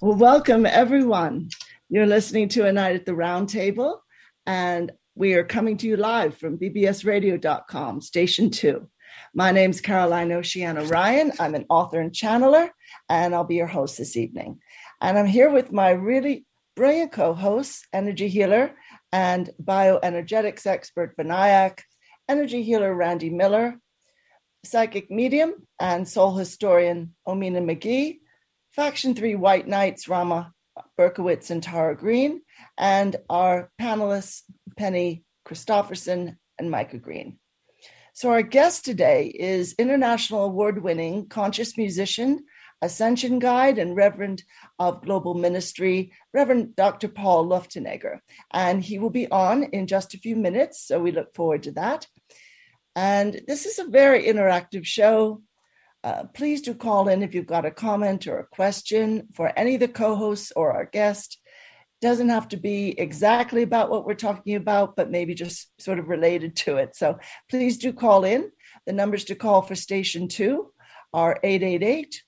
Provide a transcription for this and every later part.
Well, welcome everyone. You're listening to A Night at the Round Table, and we are coming to you live from bbsradio.com, Station 2. My name is Caroline Oceana Ryan. I'm an author and channeler, and I'll be your host this evening. And I'm here with my really brilliant co hosts, energy healer and bioenergetics expert Vinayak, energy healer Randy Miller, psychic medium and soul historian Omena McGee, Faction 3 White Knights Rama Berkowitz and Tara Green, and our panelists Penny Christoffersen and Micah Green. So, our guest today is international award winning conscious musician, ascension guide, and Reverend of Global Ministry, Reverend Dr. Paul Luftenegger. And he will be on in just a few minutes. So, we look forward to that. And this is a very interactive show. Uh, please do call in if you've got a comment or a question for any of the co hosts or our guest. Doesn't have to be exactly about what we're talking about, but maybe just sort of related to it. So please do call in. The numbers to call for station two are 888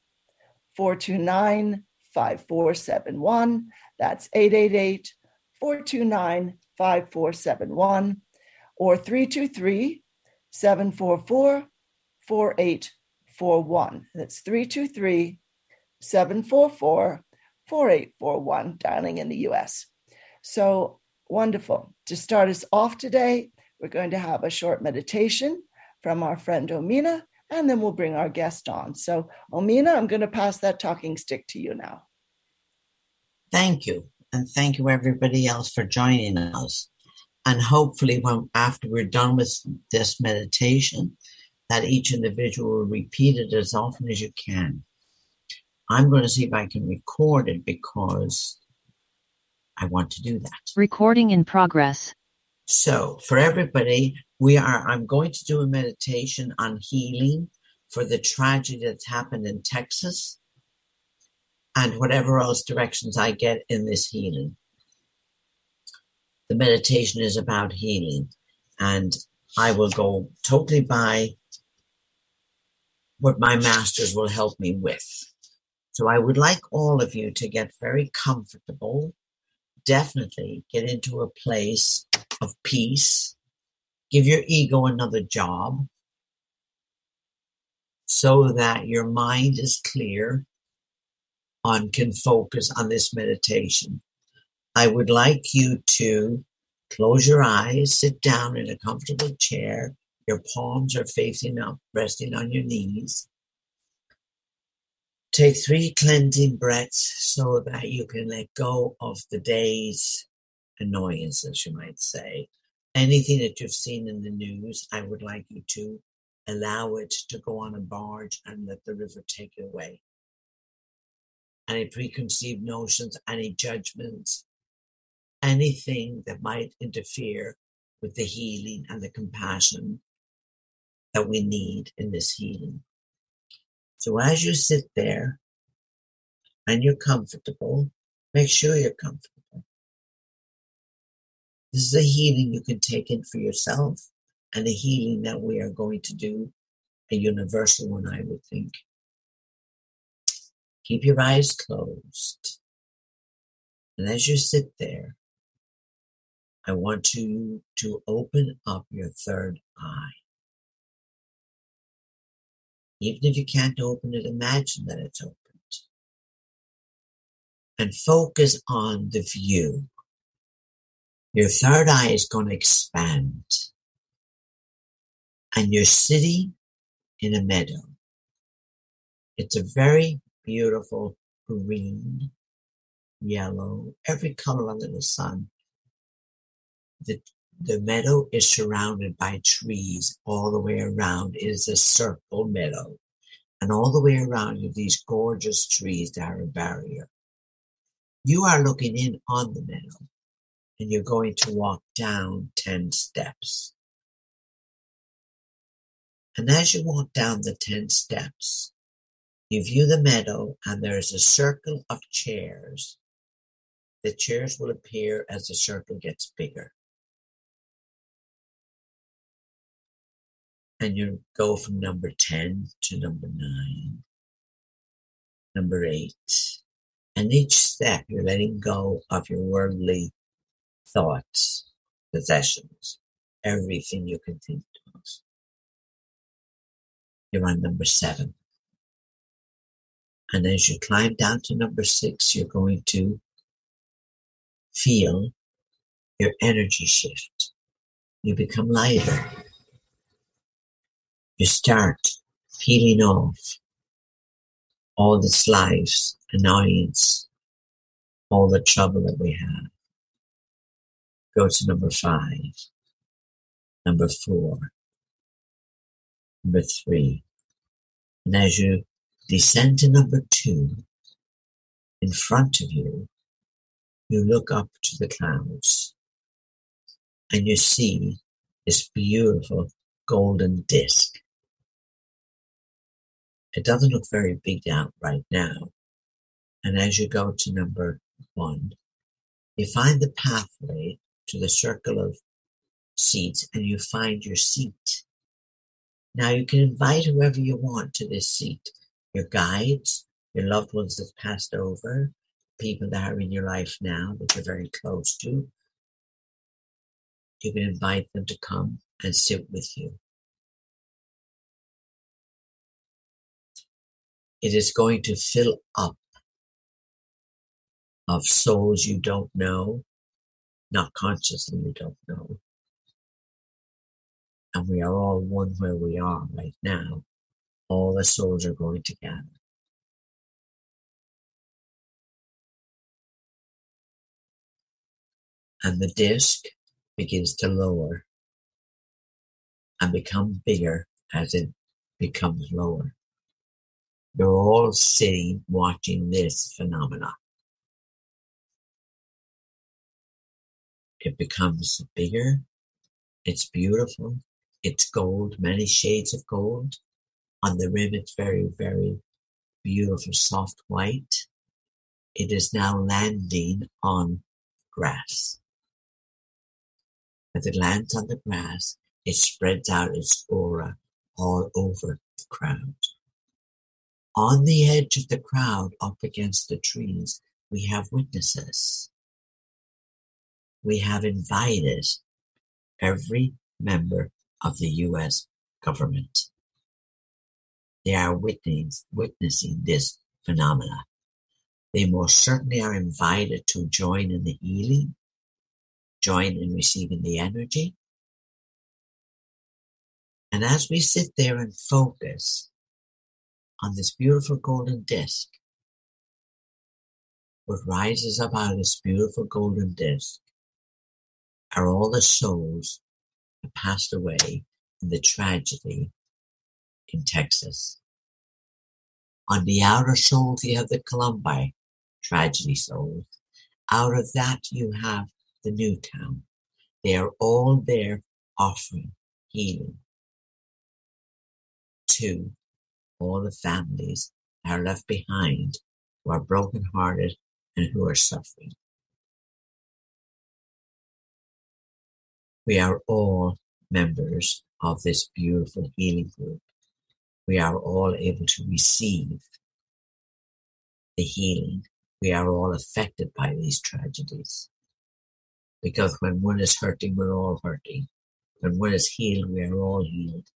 429 5471. That's 888 429 5471 or 323 744 4841. That's 323 744 4841, dialing in the US. So wonderful. To start us off today, we're going to have a short meditation from our friend Omena, and then we'll bring our guest on. So, Omena, I'm going to pass that talking stick to you now. Thank you. And thank you, everybody else, for joining us and hopefully when after we're done with this meditation that each individual will repeat it as often as you can. I'm going to see if i can record it because i want to do that. Recording in progress. So for everybody we are i'm going to do a meditation on healing for the tragedy that's happened in texas and whatever else directions i get in this healing. The meditation is about healing. And I will go totally by what my masters will help me with. So I would like all of you to get very comfortable. Definitely get into a place of peace. Give your ego another job so that your mind is clear and can focus on this meditation. I would like you to close your eyes, sit down in a comfortable chair. Your palms are facing up, resting on your knees. Take three cleansing breaths so that you can let go of the day's annoyances, you might say. Anything that you've seen in the news, I would like you to allow it to go on a barge and let the river take it away. Any preconceived notions, any judgments, anything that might interfere with the healing and the compassion that we need in this healing. So as you sit there and you're comfortable, make sure you're comfortable. This is a healing you can take in for yourself and a healing that we are going to do, a universal one, I would think. Keep your eyes closed. And as you sit there, I want you to open up your third eye. Even if you can't open it, imagine that it's opened. And focus on the view. Your third eye is going to expand. And you're sitting in a meadow. It's a very beautiful green, yellow, every color under the sun the the meadow is surrounded by trees all the way around. It is a circle meadow. And all the way around you, these gorgeous trees that are a barrier. You are looking in on the meadow and you're going to walk down 10 steps. And as you walk down the 10 steps, you view the meadow and there is a circle of chairs. The chairs will appear as the circle gets bigger. And you go from number 10 to number 9, number 8, And each step, you're letting go of your worldly thoughts, possessions, everything you can think of. You're on number seven. And as you climb down to number six, you're going to feel your energy shift. You become lighter. You start peeling off all the lives, annoyance, all the trouble that we have. Go to number five, number four, number three. And as you descend to number two, in front of you, you look up to the clouds and you see this beautiful golden disc. It doesn't look very big out right now. And as you go to number one, you find the pathway to the circle of seats and you find your seat. Now you can invite whoever you want to this seat. Your guides, your loved ones that passed over, people that are in your life now that you're very close to. You can invite them to come and sit with you. It is going to fill up of souls you don't know, not consciously you don't know. And we are all one where we are right now. All the souls are going together. and the disk begins to lower and become bigger as it becomes lower. You're all sitting watching this phenomena. It becomes bigger. It's beautiful. It's gold, many shades of gold. On the rim, it's very, very beautiful, soft white. It is now landing on grass. As it lands on the grass, it spreads out its aura all over the crowd. On the edge of the crowd, up against the trees, we have witnesses. We have invited every member of the US government. They are witnessing, witnessing this phenomena. They most certainly are invited to join in the healing join in receiving the energy. And as we sit there and focus on this beautiful golden disc, what rises up out of this beautiful golden disc are all the souls that passed away in the tragedy in Texas. On the outer souls, you have the Columbine tragedy souls. Out of that, you have the Newtown. They are all there offering healing to all the families that are left behind who are brokenhearted and who are suffering. We are all members of this beautiful healing group. We are all able to receive the healing. We are all affected by these tragedies. Because when one is hurting, we're all hurting. When one is healed, we are all healed.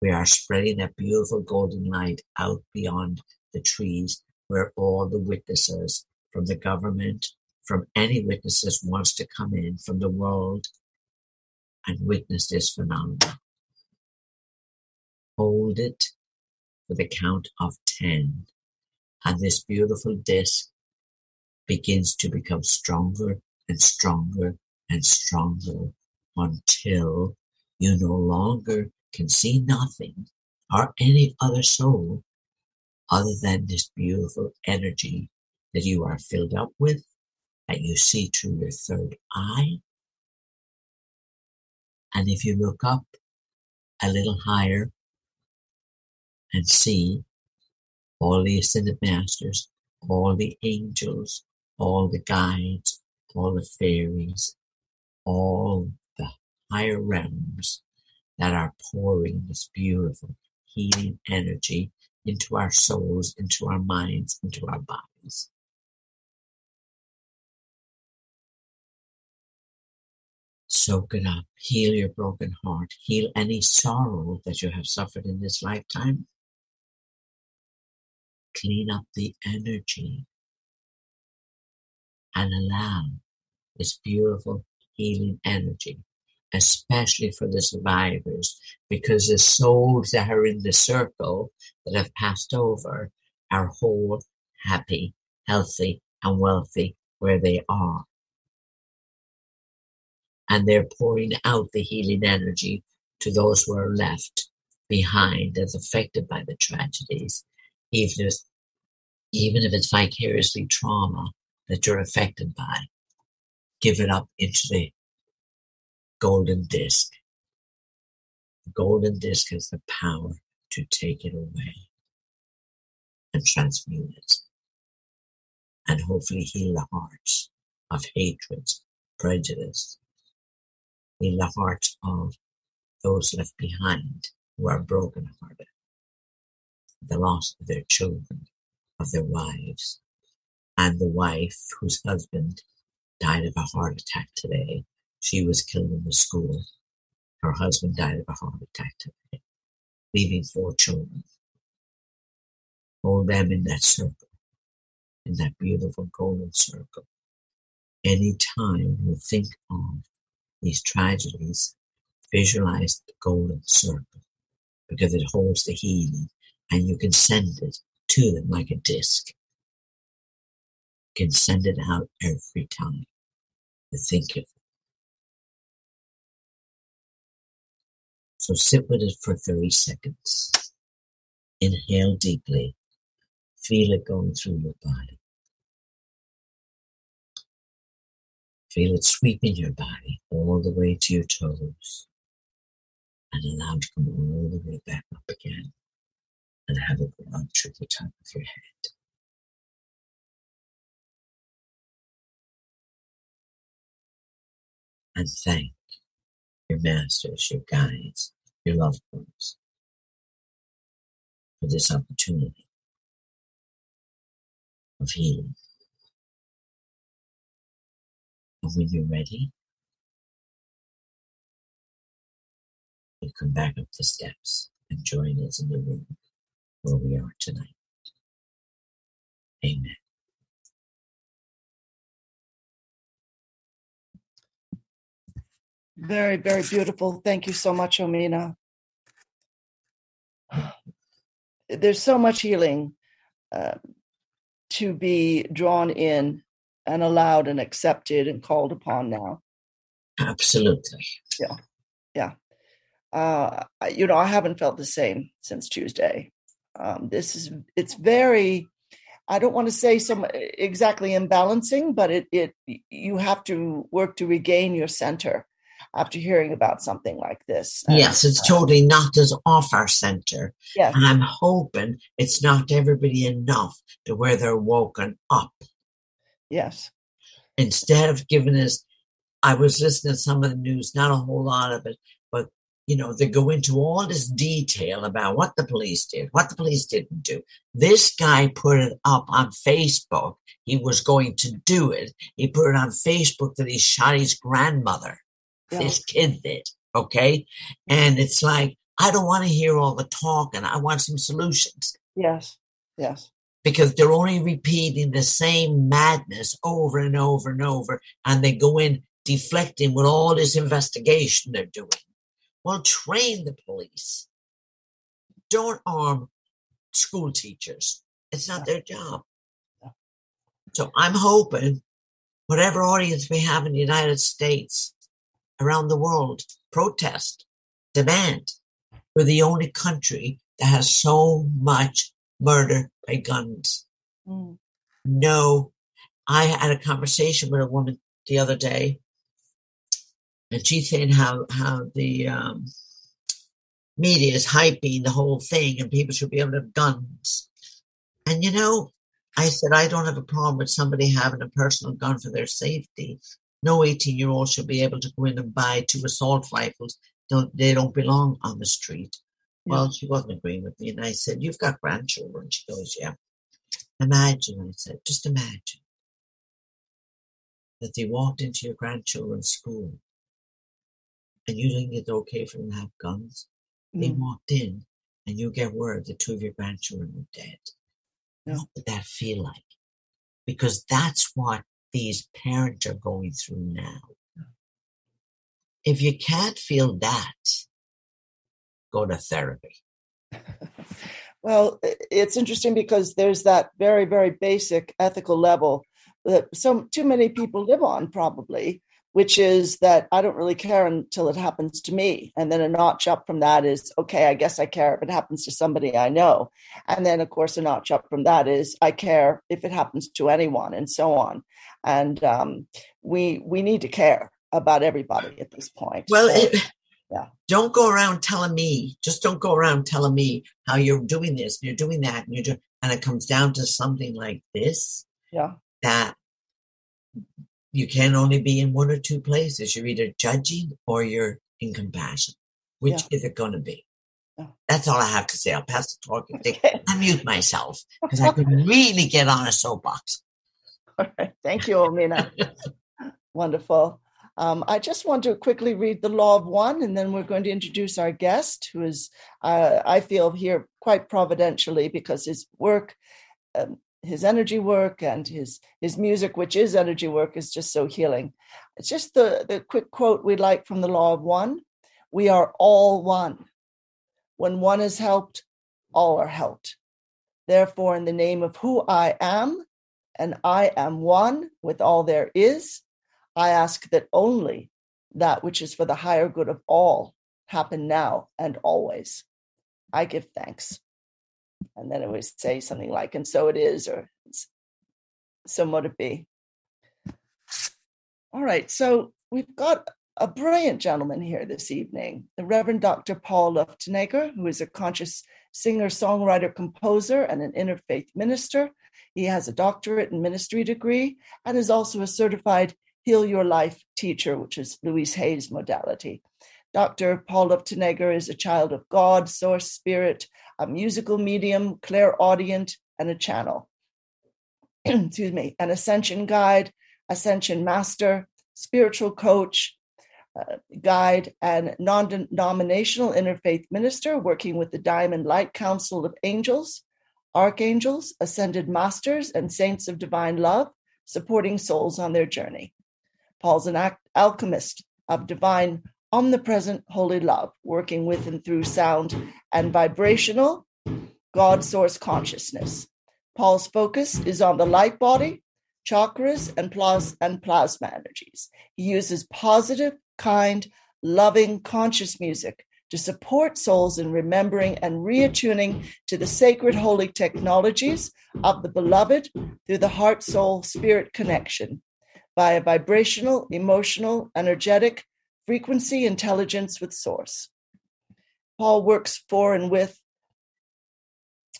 We are spreading that beautiful golden light out beyond the trees where all the witnesses from the government, from any witnesses wants to come in from the world and witness this phenomenon. Hold it for the count of 10 and this beautiful disc begins to become stronger and stronger and stronger until you no longer can see nothing or any other soul other than this beautiful energy that you are filled up with, that you see through your third eye. And if you look up a little higher and see all the ascended masters, all the angels, all the guides, all the fairies, all the higher realms that are pouring this beautiful healing energy into our souls, into our minds, into our bodies. Soak it up. Heal your broken heart. Heal any sorrow that you have suffered in this lifetime. Clean up the energy and allow this beautiful healing energy especially for the survivors, because the souls that are in the circle that have passed over are whole, happy, healthy, and wealthy where they are. And they're pouring out the healing energy to those who are left behind as affected by the tragedies, even if, even if it's vicariously trauma that you're affected by. Give it up into the golden disc. The golden disc has the power to take it away and transmute it and hopefully heal the hearts of hatred, prejudice, heal the hearts of those left behind who are broken hearted, the loss of their children, of their wives, and the wife whose husband died of a heart attack today. She was killed in the school. Her husband died of a heart attack leaving four children. Hold them in that circle, in that beautiful golden circle. Anytime you think of these tragedies, visualize the golden circle because it holds the healing and you can send it to them like a disc You can send it out every time you think of it. So sit with it for 30 seconds. Inhale deeply. Feel it going through your body. Feel it sweeping your body all the way to your toes and allow it to come all the way back up again and have it run through the top of your head. and thank your masters, your guides, your loved ones for this opportunity of healing. And when you're ready, you come back up the steps and join us in the room where we are tonight. Amen. Very, very beautiful. Thank you so much, Omena. There's so much healing uh, to be drawn in and allowed and accepted and called upon now. Absolutely. Yeah. Yeah. Uh, you know, I haven't felt the same since Tuesday. Um, this is, it's very, I don't want to say some exactly imbalancing, but it, it, you have to work to regain your center after hearing about something like this. yes, it's uh, totally knocked us off our center. Yes. And I'm hoping it's not everybody enough to where they're woken up. Yes. Instead of giving us, I was listening to some of the news, not a whole lot of it, but you know, they go into all this detail about what the police did, what the police didn't do. This guy put it up on Facebook. He was going to do it. He put it on Facebook that he shot his grandmother yeah. this kid did. Okay. And it's like, I don't want to hear all the talk and I want some solutions. Yes. Yes. Because they're only repeating the same madness over and over and over. And they go in deflecting with all this investigation they're doing. Well, train the police. Don't arm school teachers. It's not their job. So I'm hoping whatever audience we have in the United States, around the world protest, demand. We're the only country that has so much murder by guns. Mm. No, I had a conversation with a woman the other day, and she's saying how how the um, media is hyping the whole thing, and people should be able to have guns. And you know, I said I don't have a problem with somebody having a personal gun for their safety, no 18 year old should be able to go in and buy two assault rifles. Don't, they don't belong on the street. Yeah. Well, she wasn't agreeing with me. And I said, You've got grandchildren. She goes, Yeah. Imagine, I said, just imagine that they walked into your grandchildren's school and you think it's okay for them to have guns. They Mm. walked in and you get word that two of your grandchildren are dead. Yeah. What would that feel like? Because that's what these parents are going through now. If you can't feel that, go to therapy. Well, it's interesting because there's that very, very basic ethical level that so too many people live on, probably, which is that I don't really care until it happens to me. And then a notch up from that is, okay, I guess I care if it happens to somebody I know. And then, of course, a notch up from that is, I care if it happens to anyone, and so on. And um, we we need to care about everybody at this point. Well, So- it, Yeah. don't go around telling me, just don't go around telling me how you're doing this and you're doing that and you're doing, and it comes down to something like this yeah, that you can only be in one or two places. You're either judging or you're in compassion. Which is it going to be? Yeah. That's all I have to say. I'll pass the talking stick. Okay. I mute myself because I could really get on a soapbox. All right. Thank you, Omena. Wonderful. Um, I just want to quickly read the Law of One, and then we're going to introduce our guest, who is, uh, I feel, here quite providentially because his work, um, his energy work, and his his music, which is energy work, is just so healing. It's just the the quick quote we'd like from the Law of One: "We are all one. When one is helped, all are helped. Therefore, in the name of who I am." And I am one with all there is, I ask that only that which is for the higher good of all happen now and always. I give thanks. And then it would say something like, and so it is, or so mote it be. All right, so we've got a brilliant gentleman here this evening, the Reverend Dr. Paul Luftenegger, who is a conscious singer, songwriter, composer, and an interfaith minister. He has a doctorate in ministry degree and is also a certified Heal Your Life teacher, which is Louise Hay's modality. Dr. Paul Luftenegger is a child of God, source spirit, a musical medium, clairaudient, and a channel. Excuse me, an ascension guide, ascension master, spiritual coach, uh, guide, and non denominational interfaith minister working with the Diamond Light Council of Angels, archangels, ascended masters, and saints of divine love, supporting souls on their journey. Paul's an alchemist of divine, omnipresent, holy love, working with and through sound and vibrational God source consciousness. Paul's focus is on the light body, chakras, and, plas- and plasma energies. He uses positive, kind, loving, conscious music to support souls in remembering and reattuning to the sacred holy technologies of the beloved through the heart soul spirit connection by a vibrational, emotional, energetic frequency intelligence with source. Paul works for and with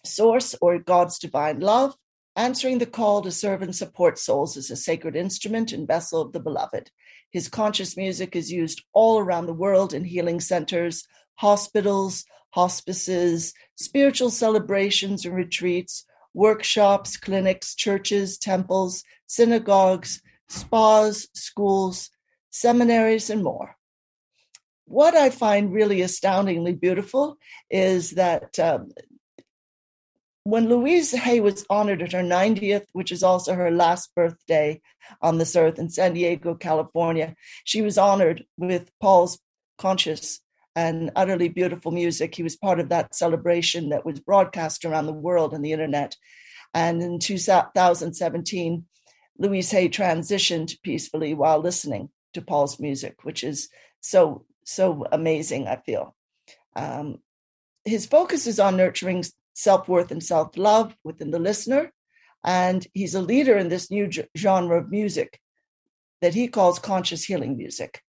source or God's divine love, answering the call to serve and support souls as a sacred instrument and vessel of the beloved. His conscious music is used all around the world in healing centers, hospitals, hospices, spiritual celebrations and retreats, workshops, clinics, churches, temples, synagogues, spas, schools, seminaries, and more. What I find really astoundingly beautiful is that um, when Louise Hay was honored at her 90th, which is also her last birthday on this earth in San Diego, California, she was honored with Paul's conscious and utterly beautiful music. He was part of that celebration that was broadcast around the world on the internet. And in 2017, Louise Hay transitioned peacefully while listening to Paul's music, which is so, so amazing, I feel. Um, his focus is on nurturing self worth and self love within the listener. And he's a leader in this new genre of music that he calls conscious healing music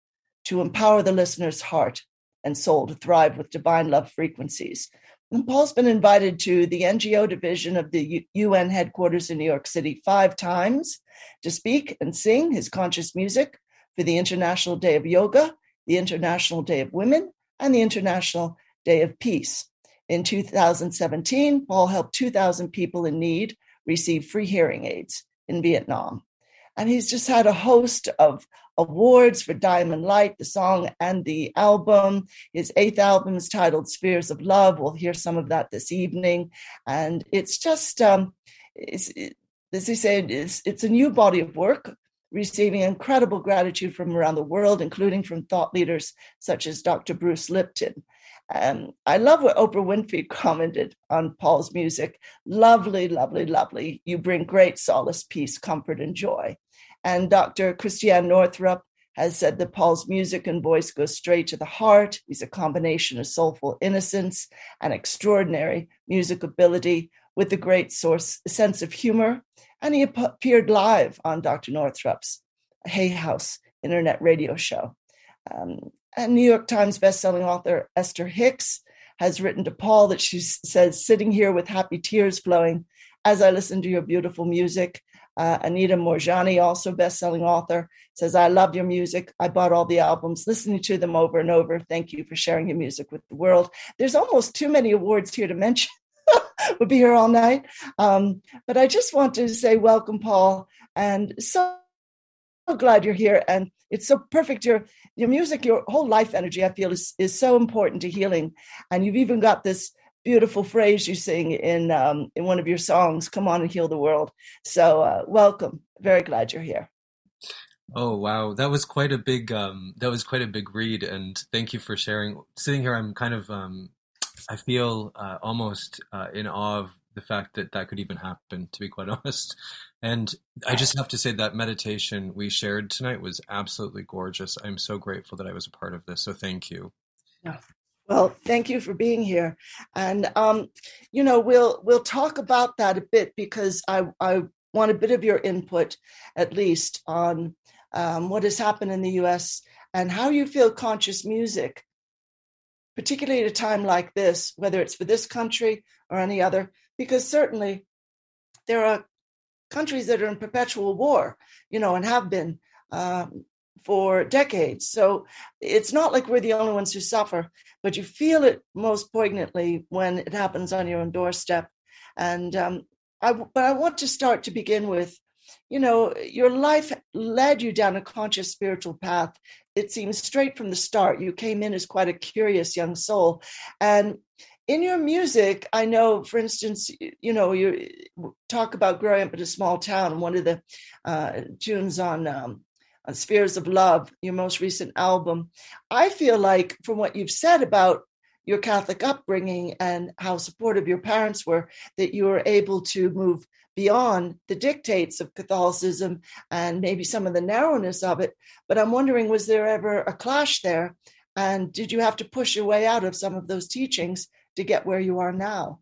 to empower the listener's heart and soul to thrive with divine love frequencies. And Paul's been invited to the NGO division of the UN headquarters in New York City five times to speak and sing his conscious music for the International Day of Yoga, the International Day of Women, and the International Day of Peace. In 2017, Paul helped 2,000 people in need receive free hearing aids in Vietnam. And he's just had a host of, awards for Diamond Light, the song and the album. His eighth album is titled Spheres of Love. We'll hear some of that this evening. And it's just, um, it's, it, as he said, it's, it's a new body of work receiving incredible gratitude from around the world, including from thought leaders such as Dr. Bruce Lipton. Um, I love what Oprah Winfrey commented on Paul's music. Lovely, lovely, lovely. You bring great solace, peace, comfort, and joy. And Dr. Christiane Northrup has said that Paul's music and voice go straight to the heart. He's a combination of soulful innocence and extraordinary music ability with a great source sense of humor. And he appeared live on Dr. Northrup's Hay House internet radio show. Um, New York Times bestselling author Esther Hicks has written to Paul that she says, sitting here with happy tears flowing as I listen to your beautiful music. Uh, Anita Moorjani, also best-selling author, says, "I love your music. I bought all the albums, listening to them over and over. Thank you for sharing your music with the world." There's almost too many awards here to mention. we'll be here all night, um, but I just want to say welcome, Paul, and so glad you're here. And it's so perfect. Your your music, your whole life energy, I feel, is is so important to healing. And you've even got this beautiful phrase you sing in um, in one of your songs come on and heal the world. So uh, welcome. Very glad you're here. Oh wow. That was quite a big um, that was quite a big read and thank you for sharing. Sitting here i'm kind of um, i feel uh, almost uh, in awe of the fact that that could even happen to be quite honest and i just have to say that meditation we shared tonight was absolutely gorgeous i'm so grateful that i was a part of this so thank you yeah. Well, thank you for being here, and um, you know we'll we'll talk about that a bit because I I want a bit of your input, at least on um, what has happened in the U.S. and how you feel conscious music, particularly at a time like this, whether it's for this country or any other, because certainly there are countries that are in perpetual war, you know, and have been um, for decades. So it's not like we're the only ones who suffer, but you feel it most poignantly when it happens on your own doorstep. And um, I, but I want to start to begin with, you know, your life led you down a conscious spiritual path. It seems straight from the start. You came in as quite a curious young soul, and in your music, I know, for instance, you know, you talk about growing up in a small town. One of the uh, tunes on um, uh, Spheres of Love, your most recent album. I feel like, from what you've said about your Catholic upbringing and how supportive your parents were, that you were able to move beyond the dictates of Catholicism and maybe some of the narrowness of it. But I'm wondering, was there ever a clash there? And did you have to push your way out of some of those teachings to get where you are now?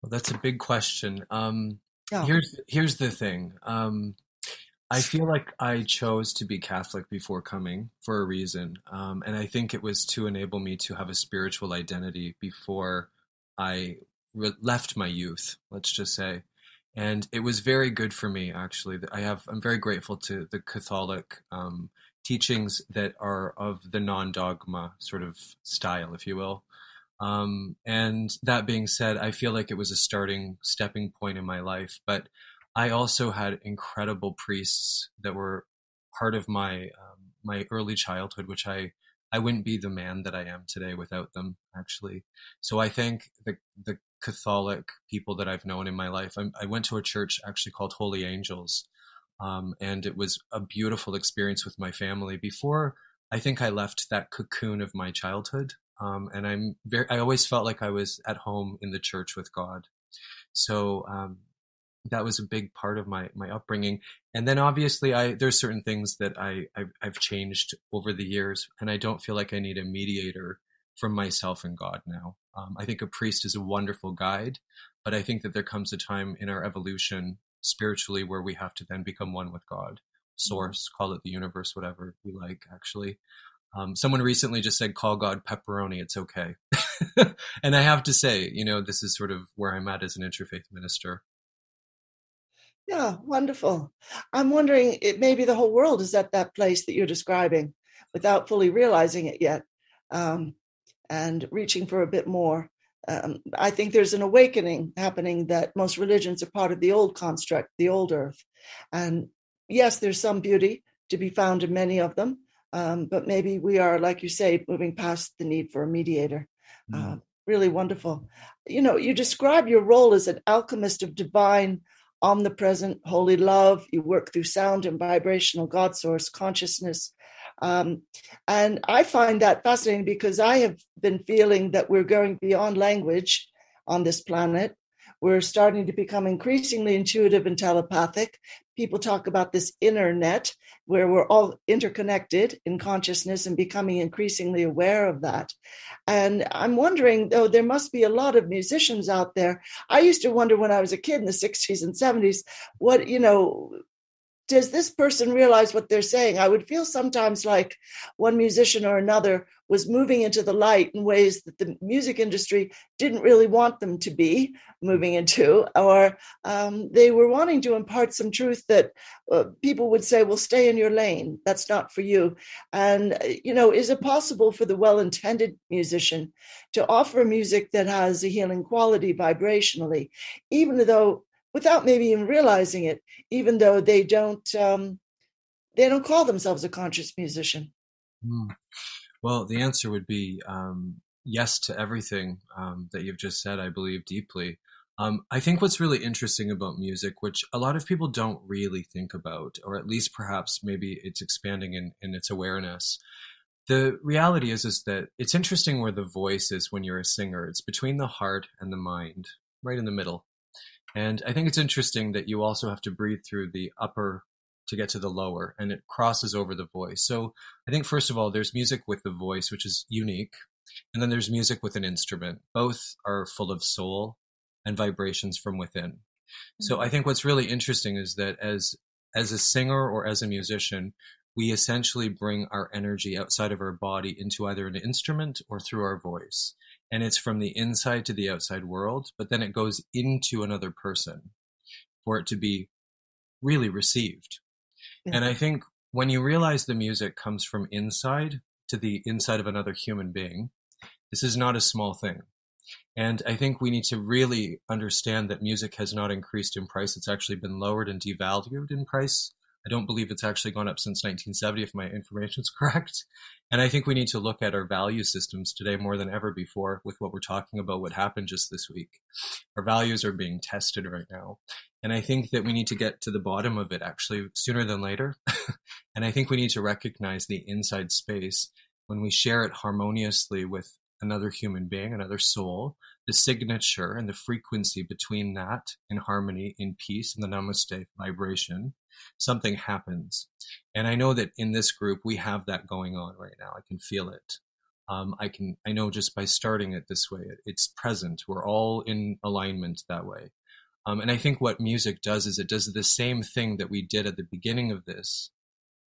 Well, that's a big question. Um, yeah. Here's here's the thing. Um, I feel like I chose to be Catholic before coming for a reason. Um, and I think it was to enable me to have a spiritual identity before I re- left my youth, let's just say. And it was very good for me, actually. I have, I'm very grateful to the Catholic um, teachings that are of the non dogma sort of style, if you will. Um, and that being said, I feel like it was a starting stepping point in my life. But I also had incredible priests that were part of my um, my early childhood, which I I wouldn't be the man that I am today without them. Actually, so I think the the Catholic people that I've known in my life. I, I went to a church actually called Holy Angels, um, and it was a beautiful experience with my family. Before I think I left that cocoon of my childhood, um, and I'm very. I always felt like I was at home in the church with God. So um, that was a big part of my my upbringing and then obviously i there's certain things that i I've, I've, changed over the years and i don't feel like i need a mediator from myself and god now um, i think a priest is a wonderful guide but i think that there comes a time in our evolution spiritually where we have to then become one with god source call it the universe whatever we like actually um, someone recently just said call god pepperoni it's okay and i have to say you know this is sort of where i'm at as an interfaith minister yeah, wonderful. I'm wondering, it maybe the whole world is at that place that you're describing without fully realizing it yet um, and reaching for a bit more. Um, I think there's an awakening happening that most religions are part of the old construct, the old earth. And yes, there's some beauty, to be found in many of them. Um, but maybe we are, like you say, moving past the need for a mediator. Mm. Uh, really wonderful. You know, you describe your role as an alchemist of divine, omnipresent, holy love. You work through sound and vibrational God source consciousness. Um, and I find that fascinating because I have been feeling that we're going beyond language on this planet. We're starting to become increasingly intuitive and telepathic. People talk about this inner net where we're all interconnected in consciousness and becoming increasingly aware of that. And I'm wondering, though, there must be a lot of musicians out there. I used to wonder when I was a kid in the 60s and 70s, what, you know, does this person realize what they're saying? I would feel sometimes like one musician or another was moving into the light in ways that the music industry didn't really want them to be moving into, or um, they were wanting to impart some truth that uh, people would say, well, stay in your lane. That's not for you. And, uh, you know, is it possible for the well intended musician to offer music that has a healing quality vibrationally, even though without maybe even realizing it, even though they don't um, they don't call themselves a conscious musician. Mm. Well, the answer would be um, yes to everything um, that you've just said. I believe deeply. Um, I think what's really interesting about music, which a lot of people don't really think about, or at least perhaps maybe it's expanding in, in its awareness. The reality is, is that it's interesting where the voice is when you're a singer. It's between the heart and the mind, right in the middle. And I think it's interesting that you also have to breathe through the upper to get to the lower and it crosses over the voice. So I think, first of all, there's music with the voice, which is unique. And then there's music with an instrument. Both are full of soul and vibrations from within. Mm-hmm. So I think what's really interesting is that as as a singer or as a musician, we essentially bring our energy outside of our body into either an instrument or through our voice and it's from the inside to the outside world, but then it goes into another person for it to be really received. Mm-hmm. And I think when you realize the music comes from inside to the inside of another human being, this is not a small thing. And I think we need to really understand that music has not increased in price. It's actually been lowered and devalued in price I don't believe it's actually gone up since 1970, if my information is correct. And I think we need to look at our value systems today more than ever before with what we're talking about, what happened just this week. Our values are being tested right now. And I think that we need to get to the bottom of it actually sooner than later. and I think we need to recognize the inside space when we share it harmoniously with another human being, another soul, the signature and the frequency between that in harmony, in peace, and the namaste vibration something happens. And I know that in this group, we have that going on right now. I can feel it. Um, I can, I know just by starting it this way, it, it's present. We're all in alignment that way. Um, and I think what music does is it does the same thing that we did at the beginning of this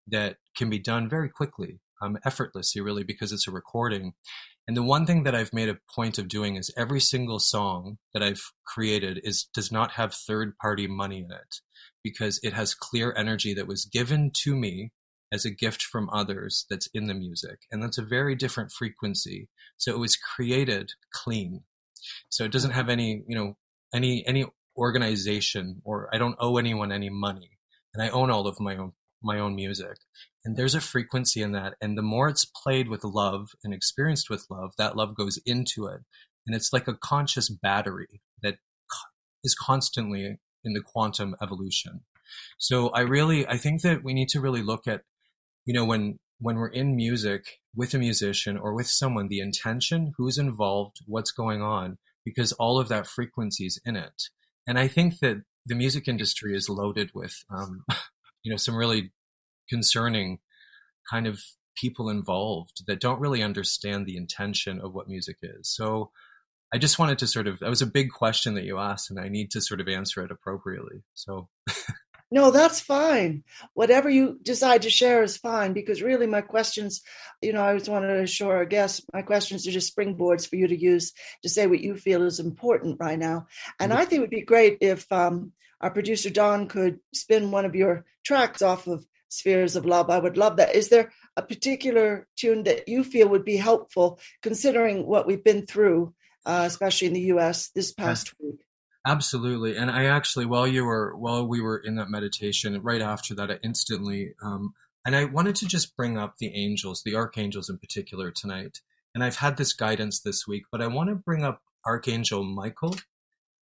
that can be done very quickly, um, effortlessly, really, because it's a recording. And the one thing that I've made a point of doing is every single song that I've created is does not have third party money in it because it has clear energy that was given to me as a gift from others that's in the music. And that's a very different frequency. So it was created clean. So it doesn't have any, you know, any, any organization or I don't owe anyone any money. And I own all of my own, my own music. And there's a frequency in that. And the more it's played with love and experienced with love, that love goes into it. And it's like a conscious battery that is constantly in the quantum evolution. So I really, I think that we need to really look at, you know, when, when we're in music with a musician or with someone, the intention, who's involved, what's going on, because all of that frequency is in it. And I think that the music industry is loaded with, um, you know, some really concerning kind of people involved that don't really understand the intention of what music is. So I just wanted to sort of that was a big question that you asked, and I need to sort of answer it appropriately. So. no, that's fine. Whatever you decide to share is fine because really my questions, you know, I just wanted to assure our guests my questions are just springboards for you to use to say what you feel is important right now. And mm-hmm. I think it would be great if um, our producer Don could spin one of your tracks off of Spheres of Love. I would love that. Is there a particular tune that you feel would be helpful considering what we've been through uh, especially in the U.S. this past week. Absolutely, and I actually, while you were while we were in that meditation, right after that, I instantly um, And I wanted to just bring up the angels, the archangels in particular tonight. And I've had this guidance this week, but I want to bring up Archangel Michael,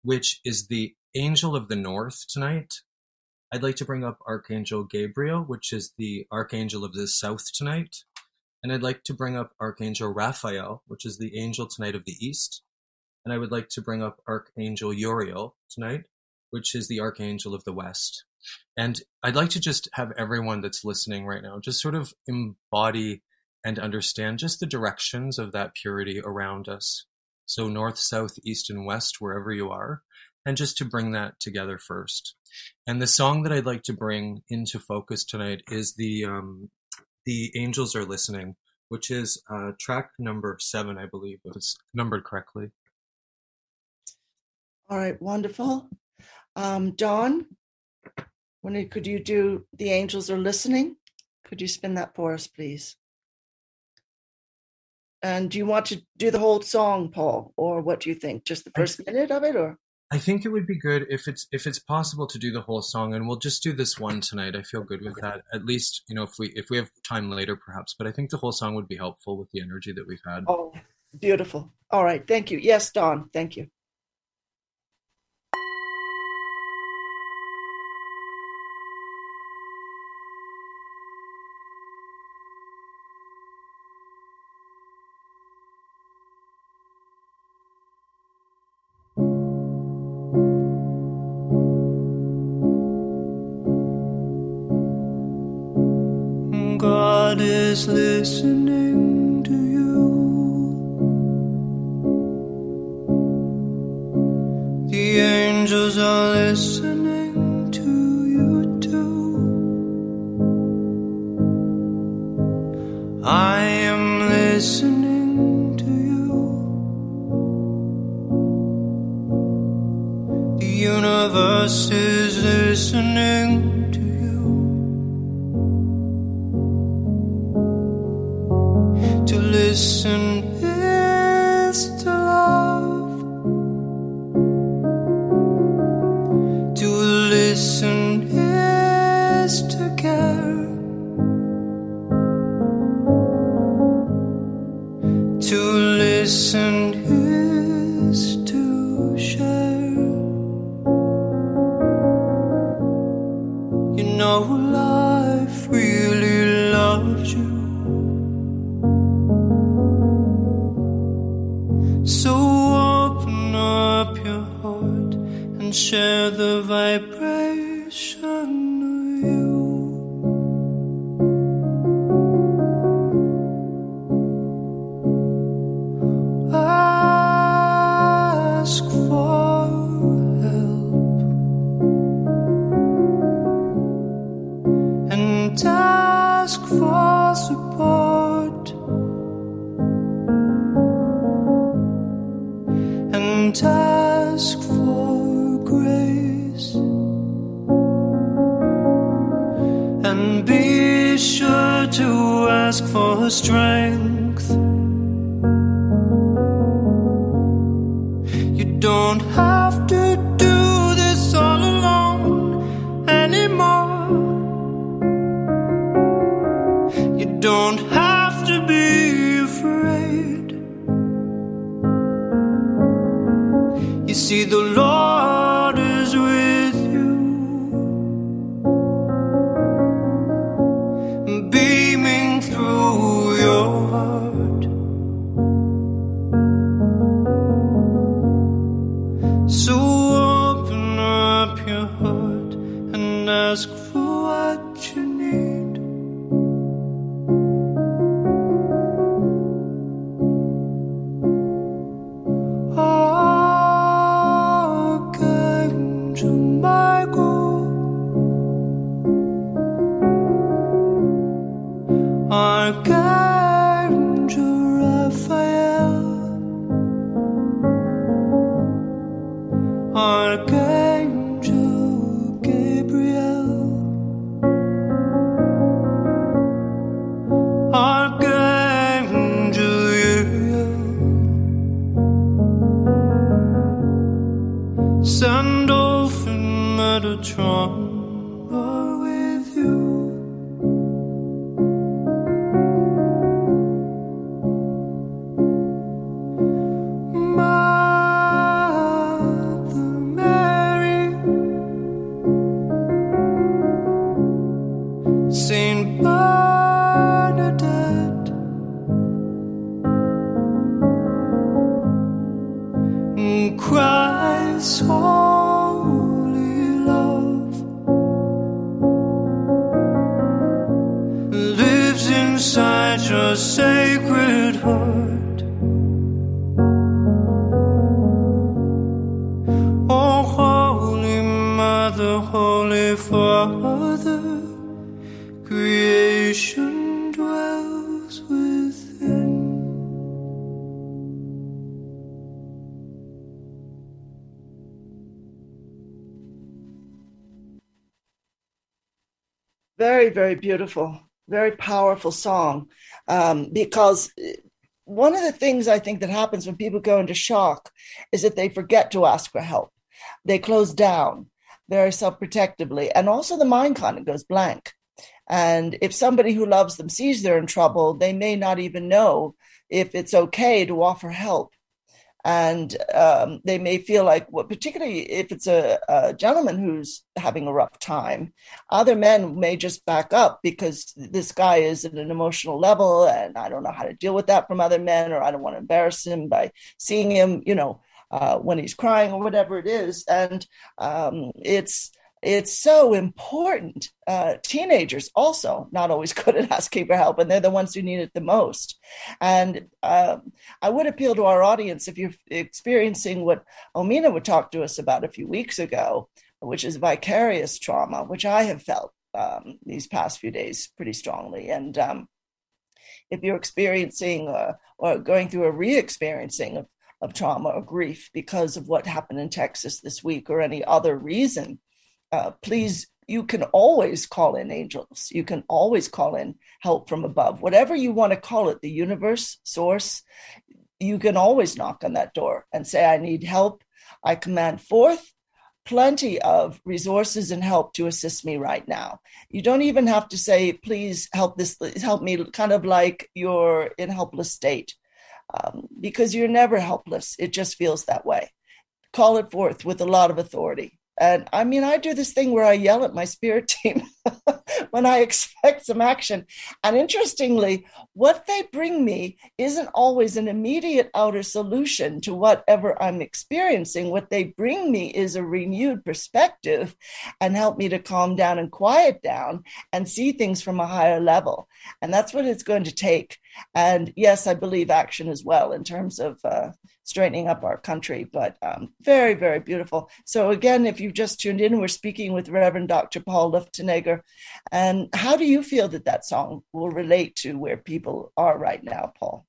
which is the angel of the north tonight. I'd like to bring up Archangel Gabriel, which is the archangel of the south tonight. And I'd like to bring up Archangel Raphael, which is the angel tonight of the east. And I would like to bring up Archangel Uriel tonight, which is the archangel of the west. And I'd like to just have everyone that's listening right now just sort of embody and understand just the directions of that purity around us. So, north, south, east, and west, wherever you are, and just to bring that together first. And the song that I'd like to bring into focus tonight is the um, the Angels Are Listening, which is uh, track number seven, I believe, if it's numbered correctly. All right, wonderful. Um, Dawn, when could you do The Angels Are Listening? Could you spin that for us, please? And do you want to do the whole song, Paul, or what do you think? Just the first minute of it, or? I think it would be good if it's if it's possible to do the whole song, and we'll just do this one tonight. I feel good with that. At least you know if we if we have time later, perhaps. But I think the whole song would be helpful with the energy that we've had. Oh, beautiful! All right, thank you. Yes, Dawn, thank you. Listening and be sure to ask for strength. Beautiful very powerful song um, because one of the things I think that happens when people go into shock is that they forget to ask for help. They close down very self protectively, and also the mind kind of goes blank. And if somebody who loves them sees they're in trouble, they may not even know if it's okay to offer help and um, they may feel like, well, particularly if it's a, a, gentleman who's having a rough time, other men may just back up because this guy is at an emotional level, and I don't know how to deal with that from other men, or I don't want to embarrass him by seeing him, you know, uh, when he's crying or whatever it is, and um, it's it's so important. Uh, teenagers also not always good at asking for help, and they're the ones who need it the most. And uh, I would appeal to our audience if you're experiencing what Omena would talk to us about a few weeks ago, which is vicarious trauma, which I have felt um, these past few days pretty strongly. And um, if you're experiencing uh, or going through a re-experiencing of, of trauma or grief because of what happened in Texas this week or any other reason, uh, please, you can always call in angels. You can always call in help from above, whatever you want to call it, the universe, source. You can always knock on that door and say, I need help. I command forth plenty of resources and help to assist me right now. You don't even have to say, please help this, help me, kind of like you're in helpless state, um, because you're never helpless. It just feels that way. Call it forth with a lot of authority. And I mean, I do this thing where I yell at my spirit team when I expect some action. And interestingly, what they bring me isn't always an immediate outer solution to whatever I'm experiencing. What they bring me is a renewed perspective and help me to calm down and quiet down and see things from a higher level. And that's what it's going to take. And yes, I believe action as well in terms of uh, straightening up our country, but um, very, very beautiful. So, again, if you've just tuned in, we're speaking with Reverend Dr. Paul Luftenegger. And how do you feel that that song will relate to where people are right now, Paul?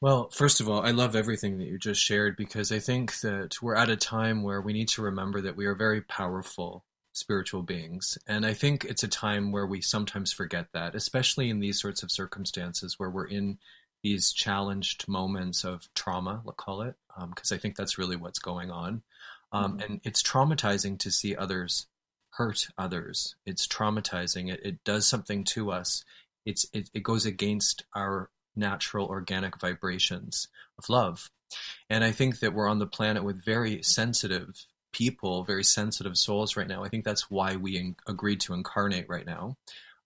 Well, first of all, I love everything that you just shared because I think that we're at a time where we need to remember that we are very powerful spiritual beings. And I think it's a time where we sometimes forget that, especially in these sorts of circumstances where we're in these challenged moments of trauma, let's call it, because um, I think that's really what's going on. Um, mm-hmm. And it's traumatizing to see others hurt others. It's traumatizing. It, it does something to us. It's it, it goes against our natural organic vibrations of love. And I think that we're on the planet with very sensitive people, very sensitive souls right now. I think that's why we in- agreed to incarnate right now.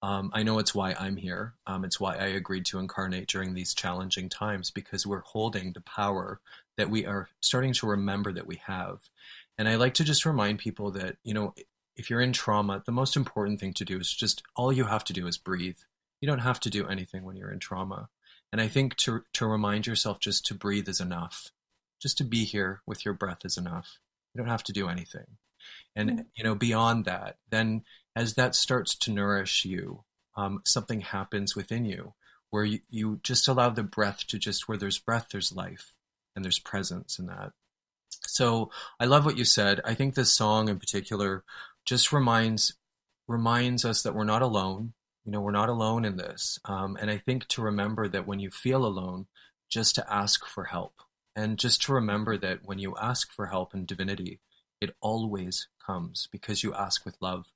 Um, I know it's why I'm here. Um, it's why I agreed to incarnate during these challenging times because we're holding the power that we are starting to remember that we have. And I like to just remind people that, you know, if you're in trauma, the most important thing to do is just all you have to do is breathe. You don't have to do anything when you're in trauma. And I think to, to remind yourself just to breathe is enough. Just to be here with your breath is enough. You don't have to do anything. And, mm-hmm. you know, beyond that, then as that starts to nourish you, um, something happens within you where you, you just allow the breath to just, where there's breath, there's life and there's presence in that. So I love what you said. I think this song in particular just reminds reminds us that we're not alone. You know, we're not alone in this. Um, and I think to remember that when you feel alone, just to ask for help and just to remember that when you ask for help in divinity, it always comes because you ask with love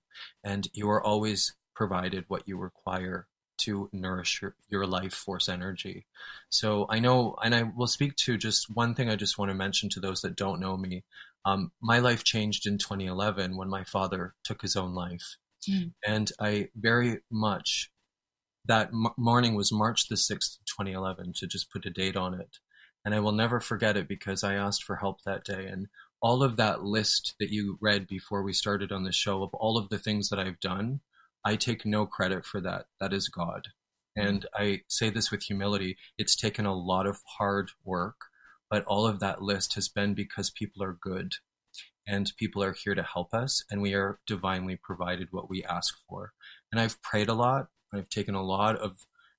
and you are always provided what you require to nourish your, your life force energy. So I know, and I will speak to just one thing I just want to mention to those that don't know me. Um, my life changed in 2011 when my father took his own life. Mm. And I very much, that m- morning was March the 6th, 2011, to just put a date on it. And I will never forget it because I asked for help that day. And all of that list that you read before we started on the show of all of the things that I've done, I take no credit for that. That is God. And I say this with humility. It's taken a lot of hard work, but all of that list has been because people are good and people are here to help us and we are divinely provided what we ask for. And I've prayed a lot. I've taken a lot of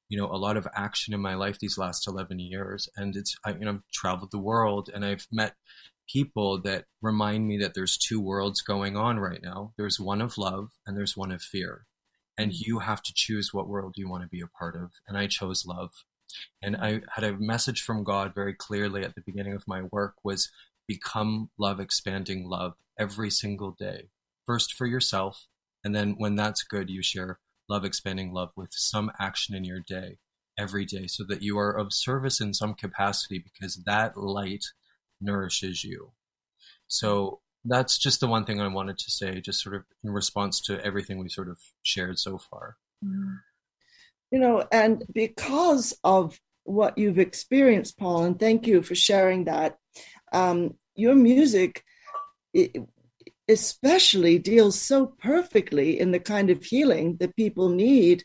you know a lot of action in my life these last 11 years and it's I, you know I've traveled the world and I've met people that remind me that there's two worlds going on right now. There's one of love and there's one of fear. And mm-hmm. you have to choose what world you want to be a part of. And I chose love. And I had a message from God very clearly at the beginning of my work was become love expanding love every single day. First for yourself, and then when that's good, you share love expanding love with some action in your day every day so that you are of service in some capacity because that light nourishes you. So that's just the one thing I wanted to say, just sort of in response to everything we sort of shared so far. You know, and because of what you've experienced, Paul, and thank you for sharing that, um, your music especially deals so perfectly in the kind of healing that people need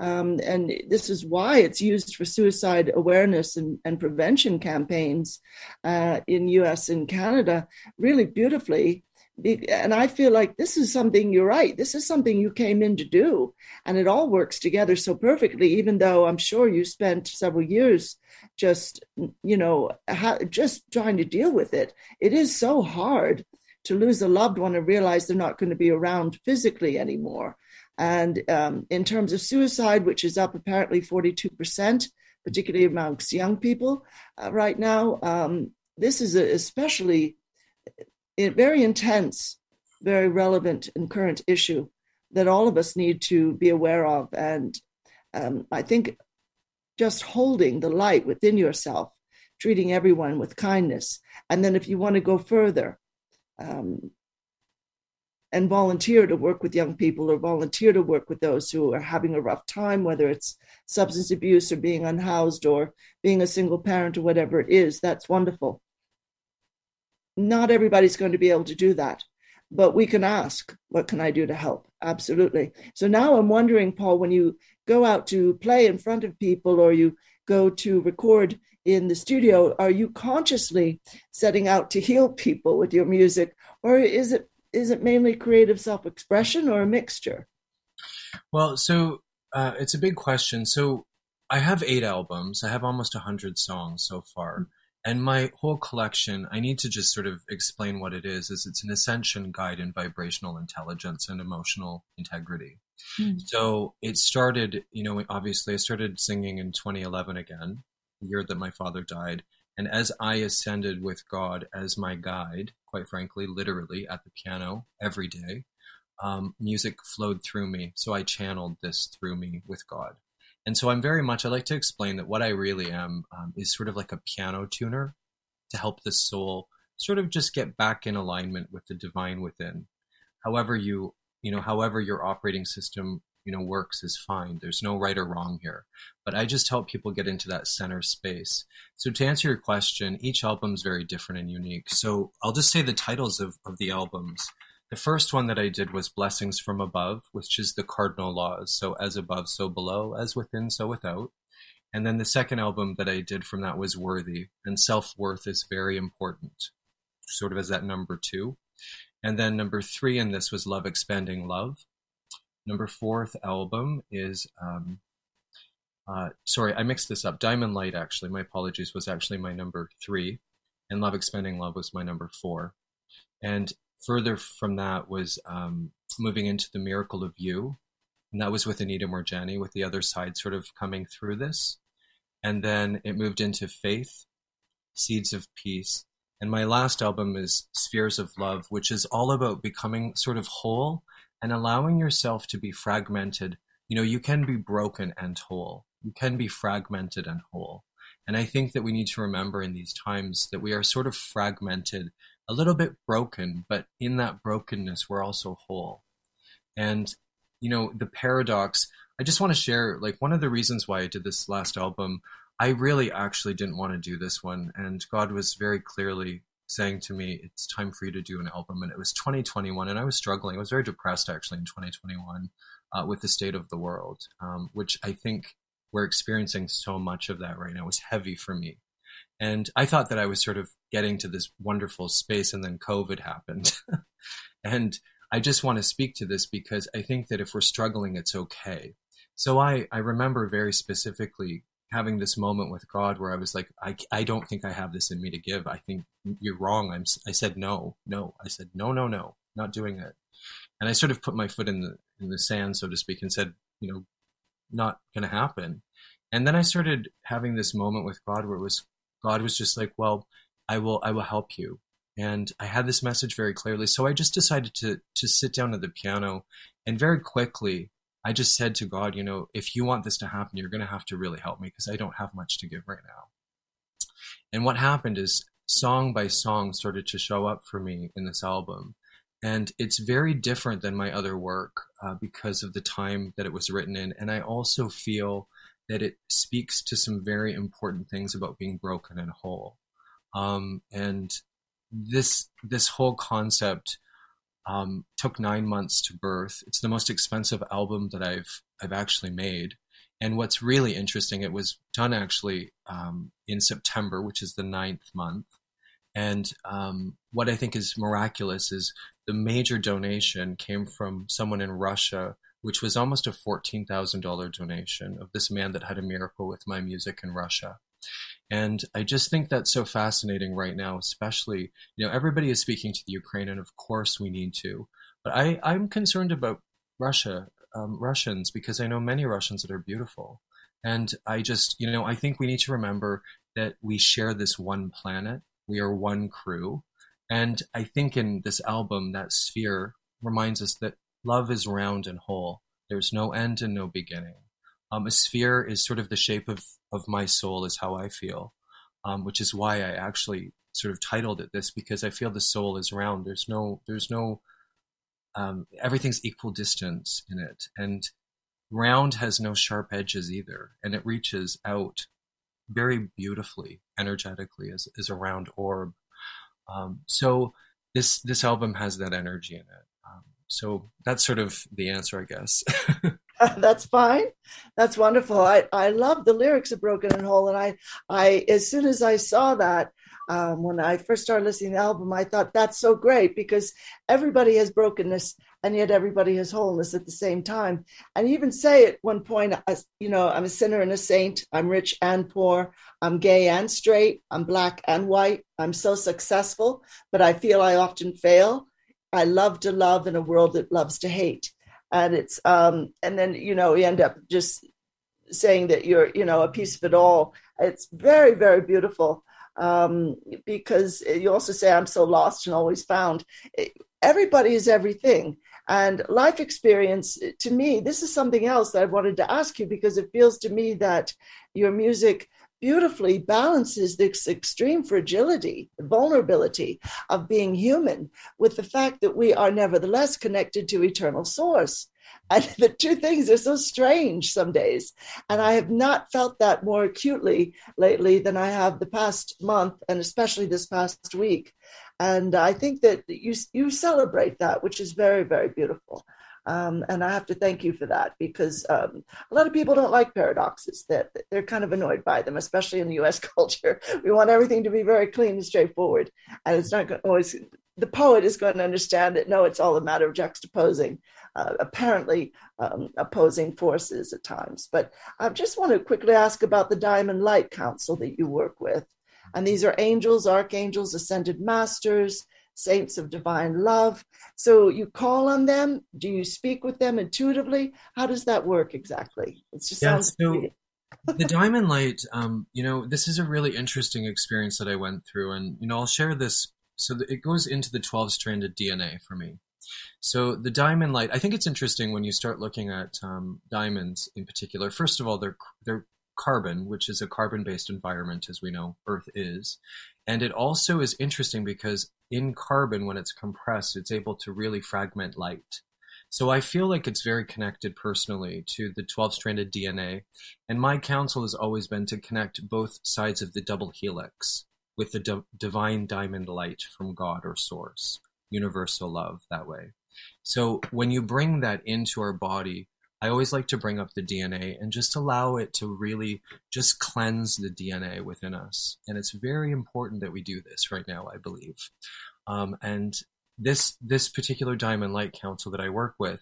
um, and this is why it's used for suicide awareness and, and prevention campaigns uh, in US and Canada really beautifully. And I feel like this is something you're right. This is something you came in to do. And it all works together so perfectly, even though I'm sure you spent several years just, you know, just trying to deal with it. It is so hard to lose a loved one and realize they're not going to be around physically anymore. And um, in terms of suicide, which is up apparently 42%, particularly amongst young people uh, right now, um, this is a especially a uh, very intense, very relevant and current issue that all of us need to be aware of. And um, I think just holding the light within yourself, treating everyone with kindness. And then if you want to go further, um, and volunteer to work with young people or volunteer to work with those who are having a rough time, whether it's substance abuse or being unhoused or being a single parent or whatever it is, that's wonderful. Not everybody's going to be able to do that, but we can ask, what can I do to help? Absolutely. So now I'm wondering, Paul, when you go out to play in front of people or you go to record in the studio, are you consciously setting out to heal people with your music? Or is it is it mainly creative self-expression or a mixture? Well, so uh, it's a big question. So I have eight albums. I have almost a hundred songs so far. And my whole collection, I need to just sort of explain what it is, is it's an ascension guide in vibrational intelligence and emotional integrity. Mm. So it started, you know, obviously I started singing in 2011 again, the year that my father died. And as I ascended with God as my guide, quite frankly, literally at the piano every day, um, music flowed through me. So I channeled this through me with God. And so I'm very much, I like to explain that what I really am um, is sort of like a piano tuner to help the soul sort of just get back in alignment with the divine within. However, you, you know, however your operating system you know works is fine. There's no right or wrong here. But i just help people get into that center space. So to answer your question each album is very different and unique. So i'll just say the titles of, of the albums. The first one that i did was blessings from above which is the cardinal laws. So as above so below. As within so without. And then the second album that i did from that was worthy. And self-worth is very important sort of as that number two. And then number three in this was love expanding love number fourth album is um, uh, sorry, I mixed this up. Diamond Light, actually, my apologies, was actually my number three, and Love Expanding Love was my number four. And further from that was um, moving into The Miracle of You, and that was with Anita Moorjani, with the other side sort of coming through this. And then it moved into Faith, Seeds of Peace. And my last album is Spheres of Love, which is all about becoming sort of whole and allowing yourself to be fragmented. You know, you can be broken and whole. You can be fragmented and whole. And I think that we need to remember in these times that we are sort of fragmented, a little bit broken, but in that brokenness, we're also whole. And, you know, the paradox, I just want to share like one of the reasons why I did this last album. I really actually didn't want to do this one. And God was very clearly saying to me, "It's time for you to do an album." And it was 2021, and I was struggling. I was very depressed actually in 2021 uh, with the state of the world, um, which I think we're experiencing so much of that right now. It was heavy for me. And I thought that I was sort of getting to this wonderful space and then COVID happened. and I just want to speak to this because I think that if we're struggling, it's okay. So I, I remember very specifically having this moment with God where I was like, I, I don't think I have this in me to give. I think you're wrong. I'm, I said, no, no. I said, no, no, no, not doing it. And I sort of put my foot in the, in the sand, so to speak, and said, you know, not going to happen. And then I started having this moment with God where it was, God was just like, well, I will, I will help you. And I had this message very clearly. So I just decided to, to sit down at the piano and very quickly I just said to God, you know, if you want this to happen, you're going to have to really help me because I don't have much to give right now. And what happened is song by song started to show up for me in this album. And it's very different than my other work uh, because of the time that it was written in. And I also feel that it speaks to some very important things about being broken and whole. Um, and this this whole concept um, took nine months to birth. It's the most expensive album that I've I've actually made. And what's really interesting, it was done actually um, in September, which is the ninth month. And um, what I think is miraculous is the major donation came from someone in Russia, which was almost a $14,000 donation of this man that had a miracle with my music in Russia. And I just think that's so fascinating right now, especially, you know, everybody is speaking to the Ukraine, and of course we need to. But I, I'm concerned about Russia, um, Russians, because I know many Russians that are beautiful. And I just, you know, I think we need to remember that we share this one planet. We are one crew. And I think in this album, that sphere reminds us that love is round and whole. There's no end and no beginning. Um, a sphere is sort of the shape of, of my soul, is how I feel, um, which is why I actually sort of titled it this because I feel the soul is round. There's no, there's no, um, everything's equal distance in it, and round has no sharp edges either, and it reaches out very beautifully, energetically, as, as a round orb. Um, so this this album has that energy in it. Um, so that's sort of the answer, I guess. that's fine. That's wonderful. I, I love the lyrics of Broken and Whole. And I, I, as soon as I saw that, um, when I first started listening to the album, I thought that's so great because everybody has brokenness and yet everybody has wholeness at the same time. And even say at one point, you know, I'm a sinner and a saint. I'm rich and poor. I'm gay and straight. I'm black and white. I'm so successful, but I feel I often fail. I love to love in a world that loves to hate and it's um and then you know you end up just saying that you're you know a piece of it all. It's very very beautiful um because you also say i'm so lost and always found. Everybody is everything. And life experience to me this is something else that i wanted to ask you because it feels to me that your music beautifully balances this extreme fragility, vulnerability of being human with the fact that we are nevertheless connected to eternal source. And the two things are so strange some days. And I have not felt that more acutely lately than I have the past month, and especially this past week. And I think that you, you celebrate that, which is very, very beautiful. Um, and I have to thank you for that because um, a lot of people don't like paradoxes. That they're, kind of annoyed by them, especially in the U.S. culture. We want everything to be very clean and straightforward, and it's not always. The poet is going to understand that no, it's all a matter of juxtaposing uh, apparently um, opposing forces at times. But I just want to quickly ask about the Diamond Light Council that you work with. And these are angels, archangels, ascended masters, saints of divine love. So you call on them. Do you speak with them intuitively? How does that work exactly? It just yeah, sounds. So the diamond light, um, you know, this is a really interesting experience that I went through, and you know, I'll share this. So it goes into the twelve stranded DNA for me. So the diamond light, I think it's interesting when you start looking at um, diamonds in particular. First of all, they're they're carbon, which is a carbon-based environment, as we know Earth is, and it also is interesting because in carbon, when it's compressed, it's able to really fragment light. So I feel like it's very connected personally to the 12 stranded DNA. And my counsel has always been to connect both sides of the double helix with the d- divine diamond light from God or source, universal love that way. So when you bring that into our body, I always like to bring up the DNA and just allow it to really just cleanse the DNA within us. And it's very important that we do this right now, I believe. Um, and this this particular Diamond Light Council that I work with,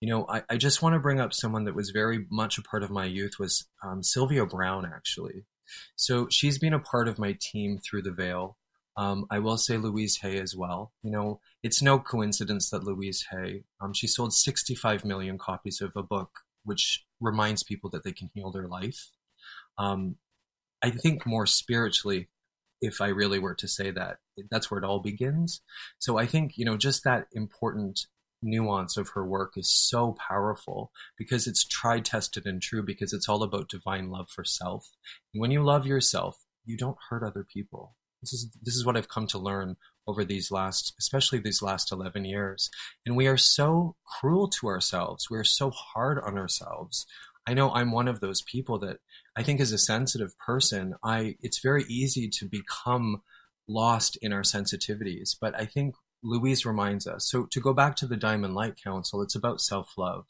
you know, I, I just want to bring up someone that was very much a part of my youth was um, Sylvia Browne, actually. So she's been a part of my team through the veil. Um, I will say Louise Hay as well. You know, it's no coincidence that Louise Hay, um, she sold 65 million copies of a book which reminds people that they can heal their life. Um, I think more spiritually, if I really were to say that, that's where it all begins. So I think, you know, just that important nuance of her work is so powerful because it's tried, tested, and true because it's all about divine love for self. And when you love yourself, you don't hurt other people. This is this is what I've come to learn over these last, especially these last eleven years. And we are so cruel to ourselves. We are so hard on ourselves. I know I'm one of those people that I think as a sensitive person, I it's very easy to become lost in our sensitivities. But I think Louise reminds us. So to go back to the Diamond Light Council, it's about self-love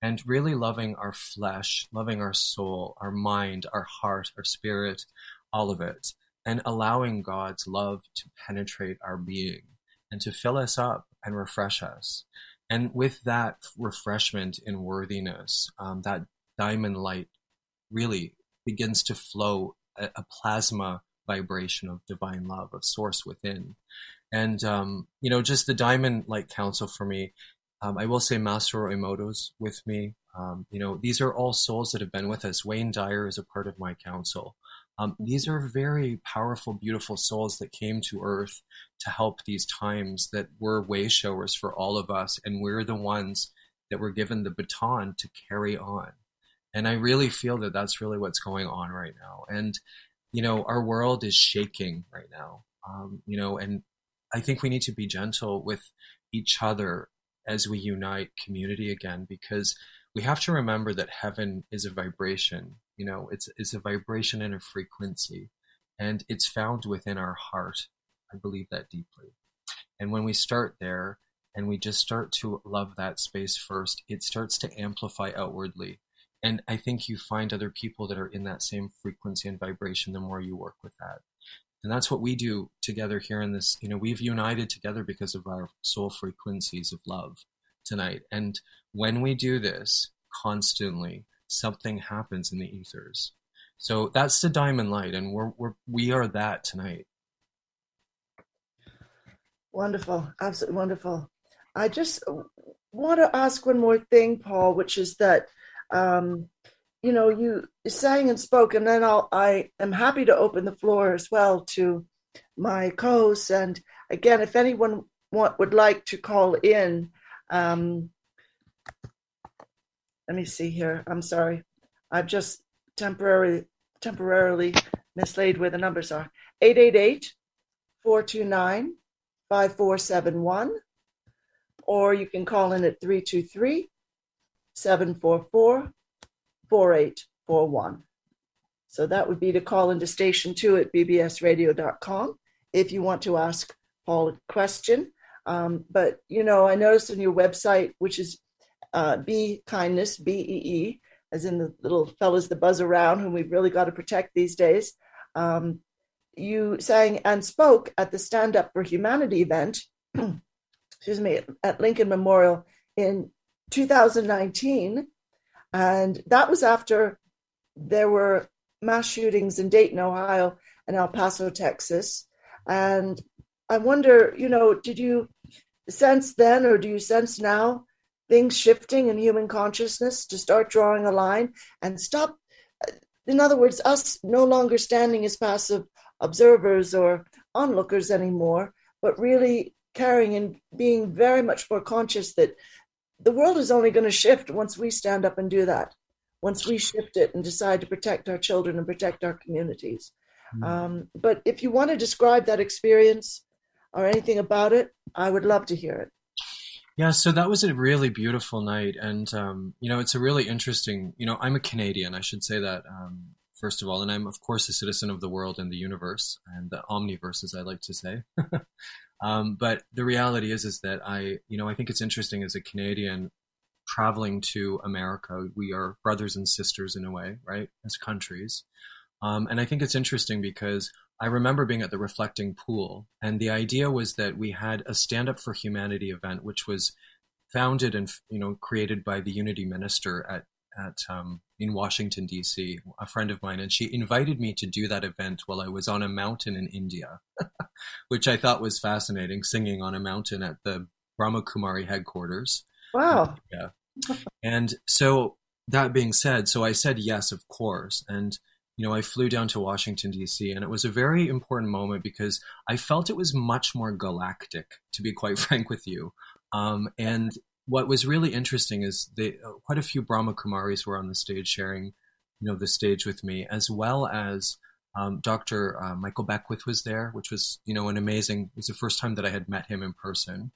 and really loving our flesh, loving our soul, our mind, our heart, our spirit, all of it and allowing God's love to penetrate our being and to fill us up and refresh us. And with that refreshment in worthiness, um, that diamond light really begins to flow a, a, plasma vibration of divine love, of source within. And, um, you know, just the diamond light council for me, um, I will say Masaru Emoto's with me. Um, you know, these are all souls that have been with us. Wayne Dyer is a part of my council. Um, these are very powerful, beautiful souls that came to Earth to help these times that were way showers for all of us, and we're the ones that were given the baton to carry on. And I really feel that that's really what's going on right now. And you know, our world is shaking right now. Um, you know, and I think we need to be gentle with each other as we unite community again because we have to remember that heaven is a vibration you know, it's it's a vibration and a frequency, and it's found within our heart. I believe that deeply. And when we start there and we just start to love that space first, it starts to amplify outwardly. And I think you find other people that are in that same frequency and vibration the more you work with that. And that's what we do together here in this. You know, we've united together because of our soul frequencies of love tonight. And when we do this constantly, something happens in the ethers. So that's the diamond light, and we're, we're we are that tonight. Wonderful, absolutely wonderful. I just want to ask one more thing, Paul, which is that um, you know you sang and spoke, and then I'll, I am happy to open the floor as well to my co-hosts. And again, if anyone want, would like to call in, um, let me see here. I'm sorry. I've just temporarily temporarily mislaid where the numbers are. 888 429 5471. Or you can call in at 323 744 4841. So that would be to call into station two at bbsradio.com if you want to ask Paul a question. Um, but, you know, I noticed on your website, which is uh, Be Kindness, B E E, as in the little fellas that buzz around, whom we've really got to protect these days. Um, you sang and spoke at the Stand Up for Humanity event, excuse me, at Lincoln Memorial in 2019. And that was after there were mass shootings in Dayton, Ohio, and El Paso, Texas. And I wonder, you know, did you sense then, or do you sense now things shifting in human consciousness to start drawing a line and stop in other words us no longer standing as passive observers or onlookers anymore but really carrying and being very much more conscious that the world is only going to shift once we stand up and do that once we shift it and decide to protect our children and protect our communities mm. um, but if you want to describe that experience or anything about it i would love to hear it yeah, so that was a really beautiful night, and um, you know, it's a really interesting. You know, I'm a Canadian. I should say that um, first of all, and I'm of course a citizen of the world and the universe and the omniverse, as I like to say. um, but the reality is, is that I, you know, I think it's interesting as a Canadian traveling to America. We are brothers and sisters in a way, right? As countries. Um, and I think it's interesting because I remember being at the Reflecting Pool, and the idea was that we had a Stand Up for Humanity event, which was founded and you know created by the Unity Minister at at um, in Washington D.C. A friend of mine, and she invited me to do that event while I was on a mountain in India, which I thought was fascinating, singing on a mountain at the Brahma Kumari headquarters. Wow. Yeah. and so that being said, so I said yes, of course, and you know I flew down to Washington D.C. and it was a very important moment because I felt it was much more galactic, to be quite frank with you. Um, and what was really interesting is they, uh, quite a few Brahma Kumaris were on the stage sharing, you know, the stage with me, as well as um, Dr. Uh, Michael Beckwith was there, which was, you know, an amazing. It was the first time that I had met him in person,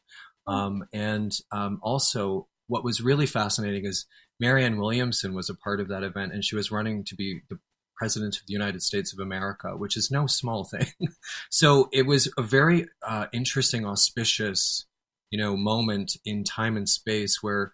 um, and um, also what was really fascinating is Marianne Williamson was a part of that event, and she was running to be the president of the United States of America, which is no small thing. so it was a very uh, interesting, auspicious you know, moment in time and space where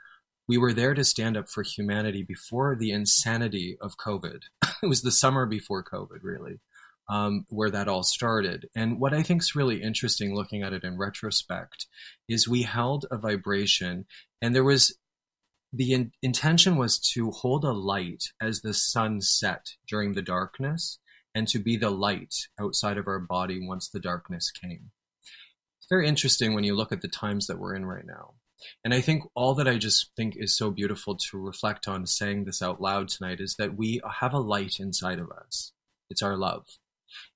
we were there to stand up for humanity before the insanity of COVID. it was the summer before COVID, really, um, where that all started. And what I think is really interesting looking at it in retrospect is we held a vibration and there was the in- intention was to hold a light as the sun set during the darkness and to be the light outside of our body once the darkness came It's very interesting when you look at the times that we're in right now. And I think all that I just think is so beautiful to reflect on saying this out loud tonight is that we have a light inside of us. It's our love.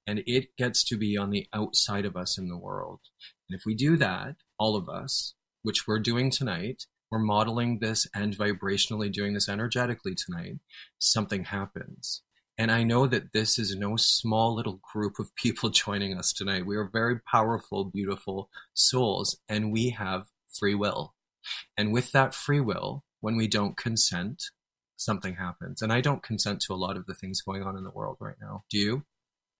And it gets to be on the outside of us in the world. And if we do that, all of us, which we're doing tonight, we're modeling this and vibrationally doing this energetically tonight, something happens. And I know that this is no small little group of people joining us tonight. We are very powerful, beautiful souls, and we have free will. And with that free will, when we don't consent, something happens. And I don't consent to a lot of the things going on in the world right now. Do you?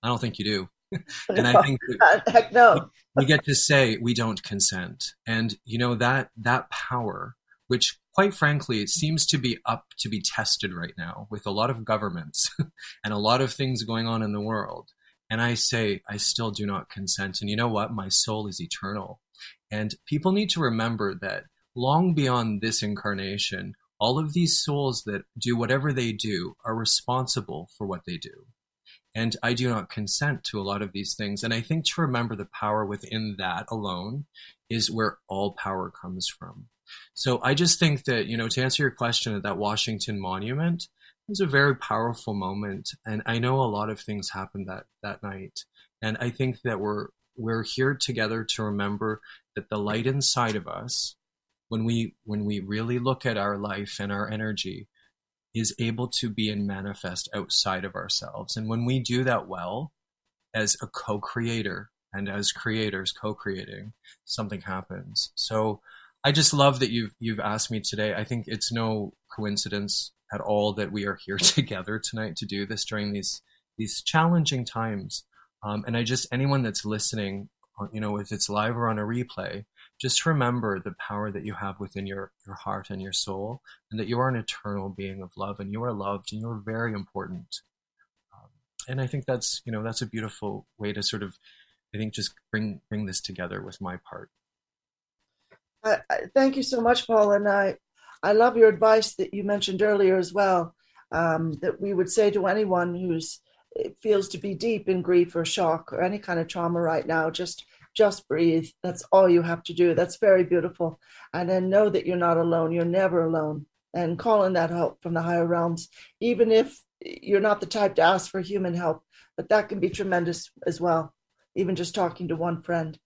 I don't think you do. And I oh, think heck no. we get to say we don't consent. And you know that that power which quite frankly it seems to be up to be tested right now with a lot of governments and a lot of things going on in the world. And i say i still do not consent. And you know what? My soul is eternal. And people need to remember that long beyond this incarnation all of these souls that do whatever they do are responsible for what they do and I do not consent to a lot of these things. And I think to remember the power within that alone is where all power comes from. So I just think that, you know, to answer your question at that Washington monument it was a very powerful moment. And I know a lot of things happened that, that night. And I think that we're, we're here together to remember that the light inside of us, when we, when we really look at our life and our energy, is able to be and manifest outside of ourselves. And when we do that well, as a co-creator and as creators co-creating, something happens. So I just love that you've you've asked me today. I think it's no coincidence at all that we are here together tonight to do this during these these challenging times. Um, and I just anyone that's listening, uh, you know, if it's live or on a replay, just remember the power that you have within your your heart and your soul, and that you are an eternal being of love, and you are loved, and you are very important. Um, and I think that's you know that's a beautiful way to sort of, I think, just bring bring this together with my part. I, thank you so much, Paul. And I, I love your advice that you mentioned earlier as well. Um, that we would say to anyone who's feels to be deep in grief or shock or any kind of trauma right now, just just breathe. That's all you have to do. That's very beautiful. And then know that you're not alone. You're never alone. And call in that help from the higher realms, even if you're not the type to ask for human help. But that can be tremendous as well. Even just talking to one friend,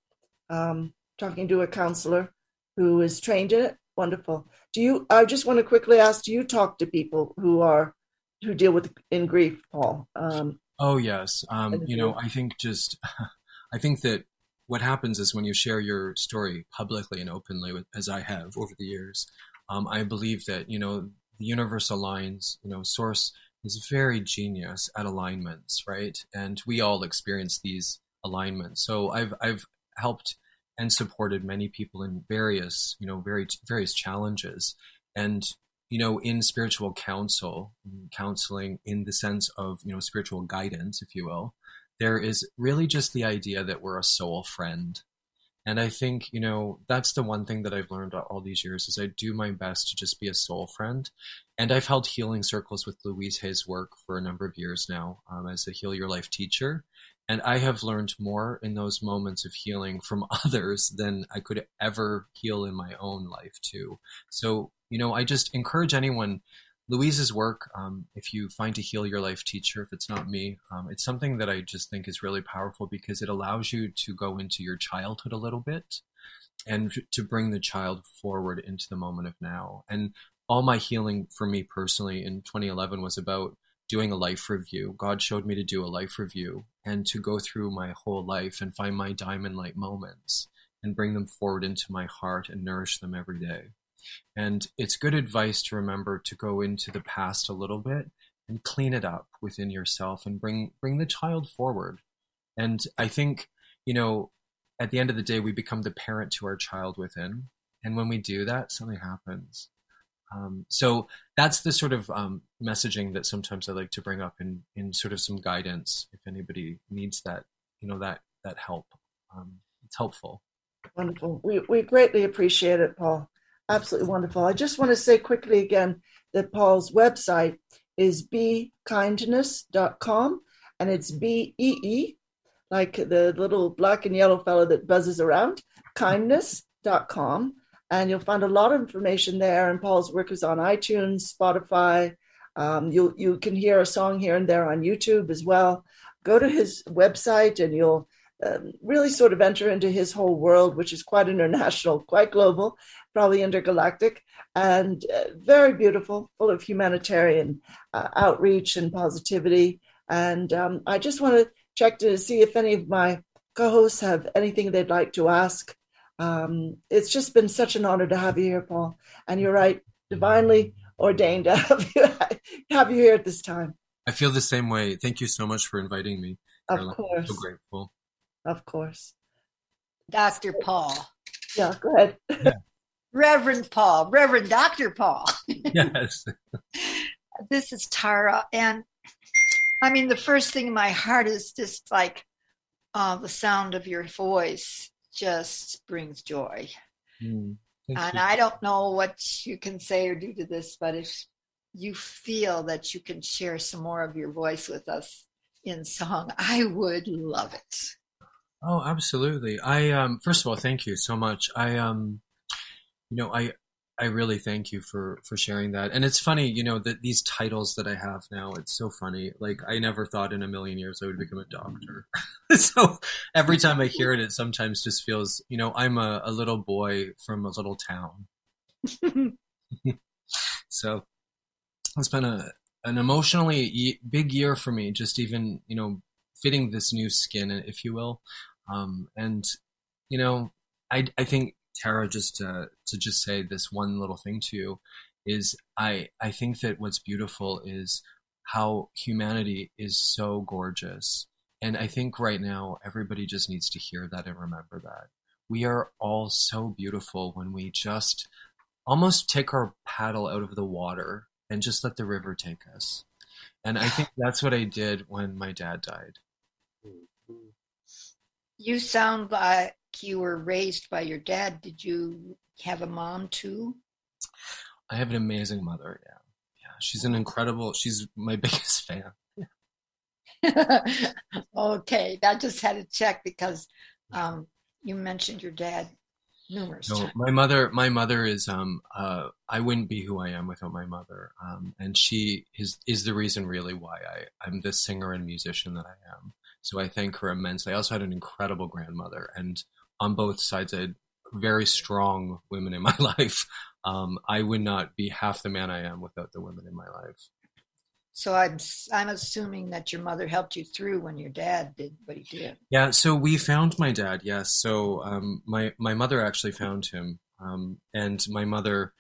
um, talking to a counselor, who is trained in it. Wonderful. Do you? I just want to quickly ask: Do you talk to people who are who deal with in grief, Paul? Um, oh yes. Um, you know, I think just I think that what happens is when you share your story publicly and openly, with, as I have over the years, um, I believe that you know the universe aligns. You know, source is very genius at alignments, right? And we all experience these alignments. So I've I've helped and supported many people in various, you know, very various challenges. And you know, in spiritual counsel, counseling in the sense of you know spiritual guidance, if you will, there is really just the idea that we're a soul friend. And I think, you know, that's the one thing that I've learned all these years is I do my best to just be a soul friend. And I've held healing circles with Louise Hay's work for a number of years now um, as a Heal Your Life teacher. And I have learned more in those moments of healing from others than I could ever heal in my own life, too. So, you know, I just encourage anyone Louise's work, um, if you find a heal your life teacher, if it's not me, um, it's something that I just think is really powerful because it allows you to go into your childhood a little bit and to bring the child forward into the moment of now. And all my healing for me personally in 2011 was about doing a life review. God showed me to do a life review and to go through my whole life and find my diamond light moments and bring them forward into my heart and nourish them every day. And it's good advice to remember to go into the past a little bit and clean it up within yourself and bring bring the child forward. And I think, you know, at the end of the day, we become the parent to our child within. And when we do that, something happens. Um, so that's the sort of um, messaging that sometimes I like to bring up in, in sort of some guidance if anybody needs that, you know, that, that help. Um, it's helpful. Wonderful. We, we greatly appreciate it, Paul absolutely wonderful. I just want to say quickly again that Paul's website is beekindness.com and it's B E E, like the little black and yellow fellow that buzzes around, kindness.com. And you'll find a lot of information there. And Paul's work is on iTunes, Spotify. Um, you you can hear a song here and there on YouTube as well. Go to his website and you'll um, really sort of enter into his whole world, which is quite international, quite global, probably intergalactic, and uh, very beautiful, full of humanitarian uh, outreach and positivity. And um, I just want to check to see if any of my co hosts have anything they'd like to ask. Um, it's just been such an honor to have you here, Paul. And you're right, divinely ordained to have you, have you here at this time. I feel the same way. Thank you so much for inviting me. Of Caroline. course. I'm so grateful. Of course. Dr. Paul. Yeah, go ahead. Yeah. Reverend Paul, Reverend Dr. Paul. yes. this is Tara. And I mean, the first thing in my heart is just like uh, the sound of your voice just brings joy. Mm, and you. I don't know what you can say or do to this, but if you feel that you can share some more of your voice with us in song, I would love it. Oh, absolutely. I um first of all, thank you so much. I um you know, I I really thank you for for sharing that. And it's funny, you know, that these titles that I have now, it's so funny. Like I never thought in a million years I would become a doctor. so every time I hear it, it sometimes just feels, you know, I'm a, a little boy from a little town. so it's been a an emotionally big year for me, just even, you know, fitting this new skin, if you will. Um, and you know, I I think Tara, just to, to just say this one little thing to you, is I I think that what's beautiful is how humanity is so gorgeous. And I think right now everybody just needs to hear that and remember that. We are all so beautiful when we just almost take our paddle out of the water and just let the river take us. And I think that's what I did when my dad died. You sound like you were raised by your dad. Did you have a mom too? I have an amazing mother. Yeah, yeah. She's an incredible. She's my biggest fan. okay, I just had to check because um, you mentioned your dad numerous no, times. My mother, my mother is. Um, uh, I wouldn't be who I am without my mother, um, and she is is the reason really why I I'm the singer and musician that I am. So I thank her immensely. I also had an incredible grandmother, and on both sides, I had very strong women in my life. Um, I would not be half the man I am without the women in my life. So I'm I'm assuming that your mother helped you through when your dad did what he did. Yeah. So we found my dad. Yes. So um, my my mother actually found him, um, and my mother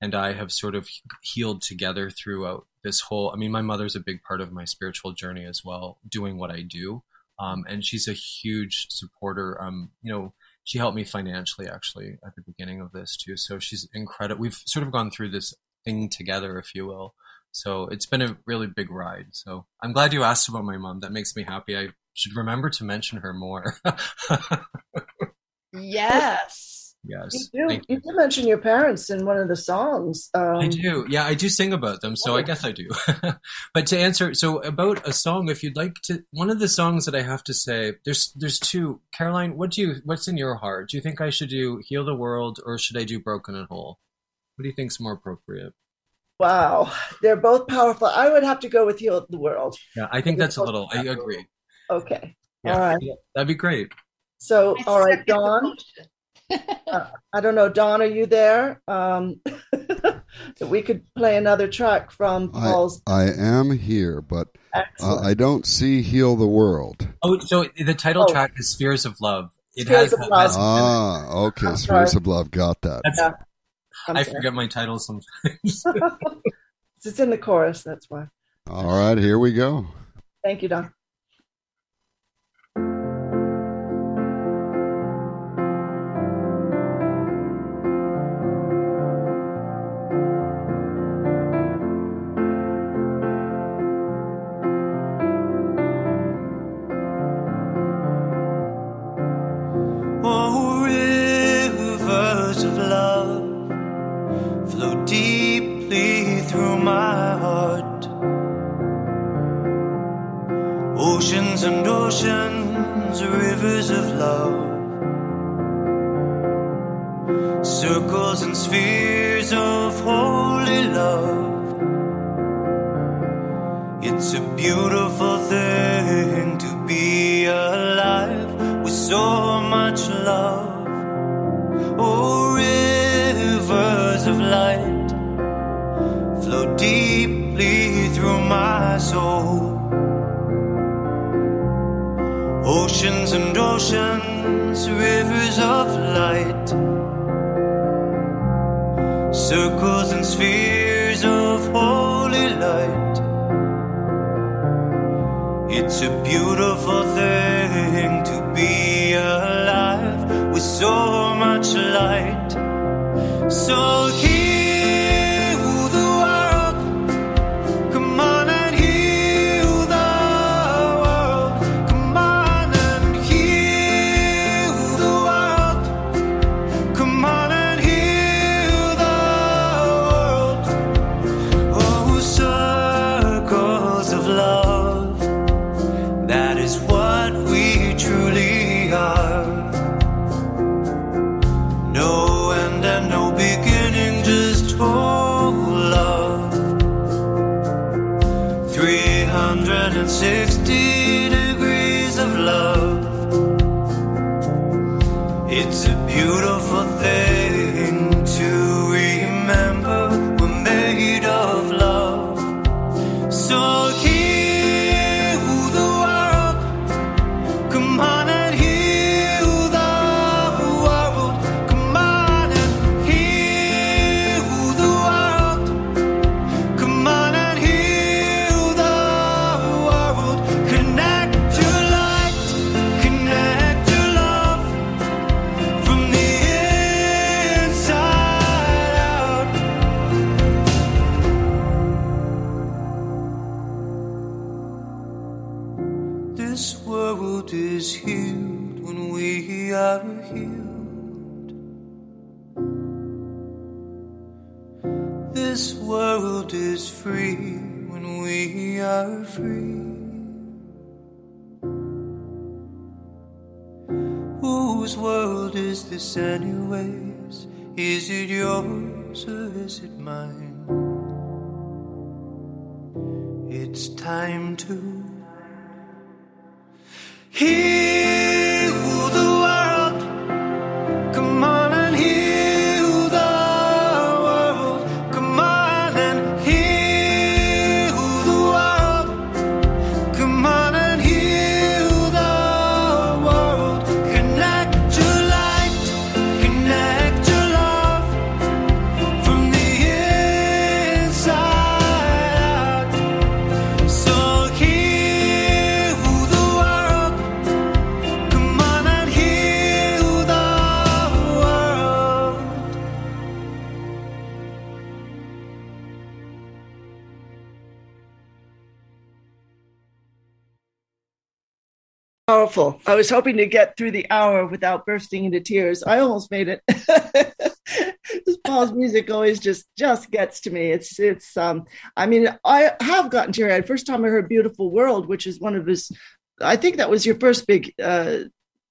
and I have sort of healed together throughout this whole. I mean, my mother's a big part of my spiritual journey as well, doing what I do, um, and she's a huge supporter. Um, you know, she helped me financially actually at the beginning of this too. So she's incredible. We've sort of gone through this thing together, if you will. So it's been a really big ride. So I'm glad you asked about my mom. That makes me happy. I should remember to mention her more. yes. Yes. You do, you. you do mention your parents in one of the songs. Um, I do. Yeah, I do sing about them. So I guess I do. but to answer, so about a song, if you'd like to, one of the songs that I have to say, there's, there's two. Caroline, what do you, what's in your heart? Do you think I should do Heal the World or should I do Broken and Whole? What do you think's more appropriate? Wow, they're both powerful. I would have to go with Heal the World. Yeah, I think that's a little. I agree. Okay. Yeah, all right. that'd be great. So, all right, Dawn. Uh, I don't know, Don, are you there? Um, that we could play another track from Paul's. I, I am here, but uh, I don't see "Heal the World." Oh, so the title oh. track is "Spheres of Love." It Spheres has, of Love. Ah, okay, I'm "Spheres sorry. of Love." Got that. Yeah. I forget my title sometimes. it's in the chorus, that's why. All right, here we go. Thank you, Don. deeply through my heart. Oceans and oceans, rivers of love, circles and spheres of holy love. It's a beautiful my soul. Oceans and oceans, rivers of light, circles and spheres of holy light. It's a beautiful thing to be alive with so much light. So this anyways? Is it yours or is it mine? It's time to hear. I was hoping to get through the hour without bursting into tears. I almost made it. Paul's music always just just gets to me. It's it's um I mean I have gotten teary eyed. First time I heard "Beautiful World," which is one of his. I think that was your first big uh,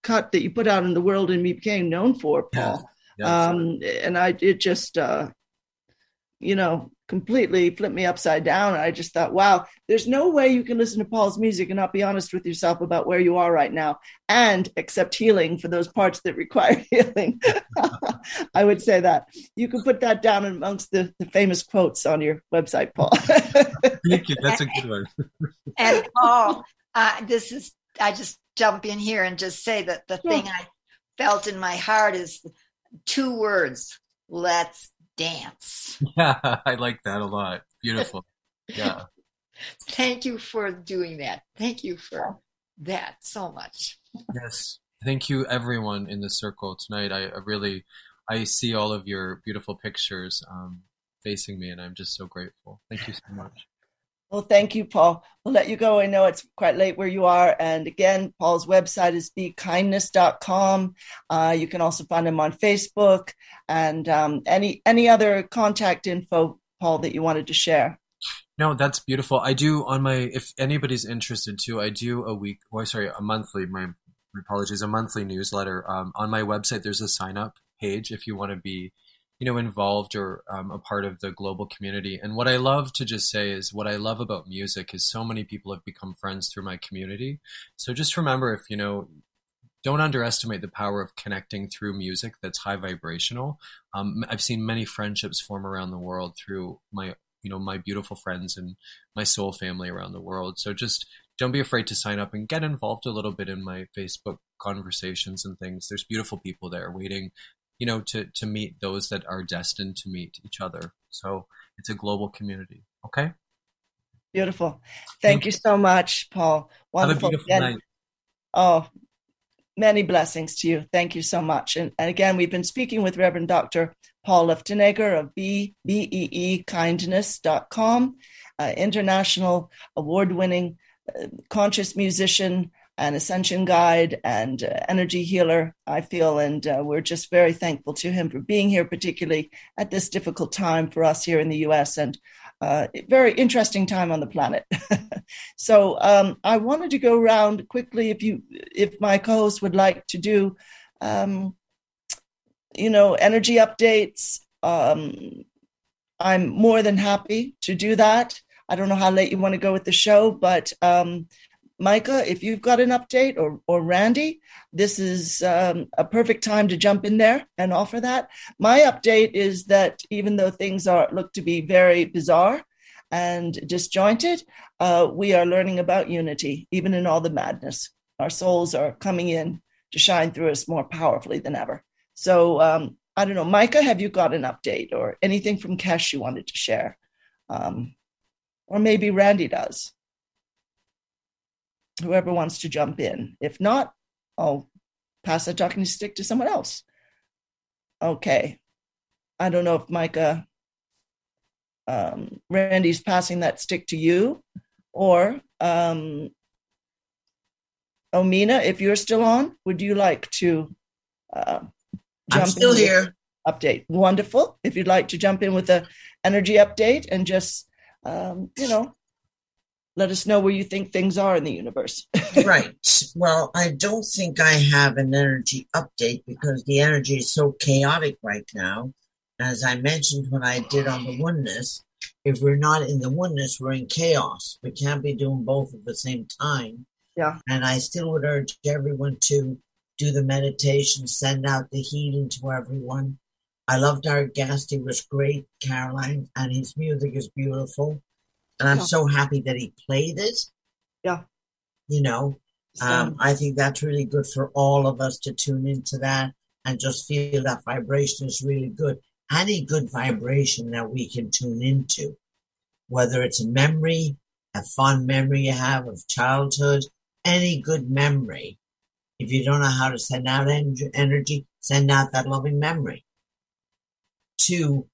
cut that you put out in the world and became known for, Paul. Yeah. Yeah, um, and I it just uh, you know completely flipped me upside down. And I just thought, wow, there's no way you can listen to Paul's music and not be honest with yourself about where you are right now and accept healing for those parts that require healing. I would say that. You can put that down amongst the, the famous quotes on your website, Paul. Thank you. That's a good one. and Paul, uh, this is, I just jump in here and just say that the thing I felt in my heart is two words let's dance. Yeah, I like that a lot. Beautiful. Yeah. Thank you for doing that. Thank you for that so much. Yes. Thank you everyone in the circle tonight. I, I really I see all of your beautiful pictures um, facing me and I'm just so grateful. Thank you so much. Well, thank you, Paul. We'll let you go. I know it's quite late where you are. And again, Paul's website is beekindness.com. Uh, you can also find him on Facebook and um, any any other contact info, Paul, that you wanted to share. No, that's beautiful. I do on my if anybody's interested too, I do a week or sorry, a monthly, my, my apologies, a monthly newsletter. Um, on my website there's a sign up page if you want to be you know involved or um, a part of the global community. And what i love to just say is what i love about music is so many people have become friends through my community. So just remember if you know don't underestimate the power of connecting through music that's high vibrational. Um, i've seen many friendships form around the world through my you know my beautiful friends and my soul family around the world. So just don't be afraid to sign up and get involved a little bit in my facebook conversations and things. There's beautiful people there waiting you know, to to meet those that are destined to meet each other. So it's a global community. Okay. Beautiful. Thank, Thank you so much, Paul. Wonderful. Have a beautiful night. Oh, many blessings to you. Thank you so much. And, and again, we've been speaking with Reverend Dr. Paul Luftenegger of B B E E kindness.com, uh, international award winning uh, conscious musician, an ascension guide and uh, energy healer, I feel. And uh, we're just very thankful to him for being here, particularly at this difficult time for us here in the US and uh, very interesting time on the planet. so um, I wanted to go around quickly if you, if my co-host would like to do, um, you know, energy updates. Um, I'm more than happy to do that. I don't know how late you want to go with the show, but um, Micah, if you've got an update, or or Randy, this is um, a perfect time to jump in there and offer that. My update is that even though things are look to be very bizarre and disjointed, uh, we are learning about unity, even in all the madness. Our souls are coming in to shine through us more powerfully than ever. So um, I don't know, Micah, have you got an update or anything from Kesh you wanted to share? Um, or maybe Randy does whoever wants to jump in. If not, I'll pass the talking stick to someone else. Okay. I don't know if Micah, um, Randy's passing that stick to you or um, Omena, if you're still on, would you like to uh, jump I'm still here. Update. Wonderful. If you'd like to jump in with a energy update and just, um, you know, let us know where you think things are in the universe. right. Well, I don't think I have an energy update because the energy is so chaotic right now. As I mentioned when I did on the oneness, if we're not in the oneness, we're in chaos. We can't be doing both at the same time. Yeah. And I still would urge everyone to do the meditation, send out the healing to everyone. I loved our guest. He was great, Caroline, and his music is beautiful and I'm yeah. so happy that he played it. Yeah. You know, um, I think that's really good for all of us to tune into that and just feel that vibration is really good. Any good vibration that we can tune into, whether it's a memory, a fond memory you have of childhood, any good memory. If you don't know how to send out energy, send out that loving memory. Two,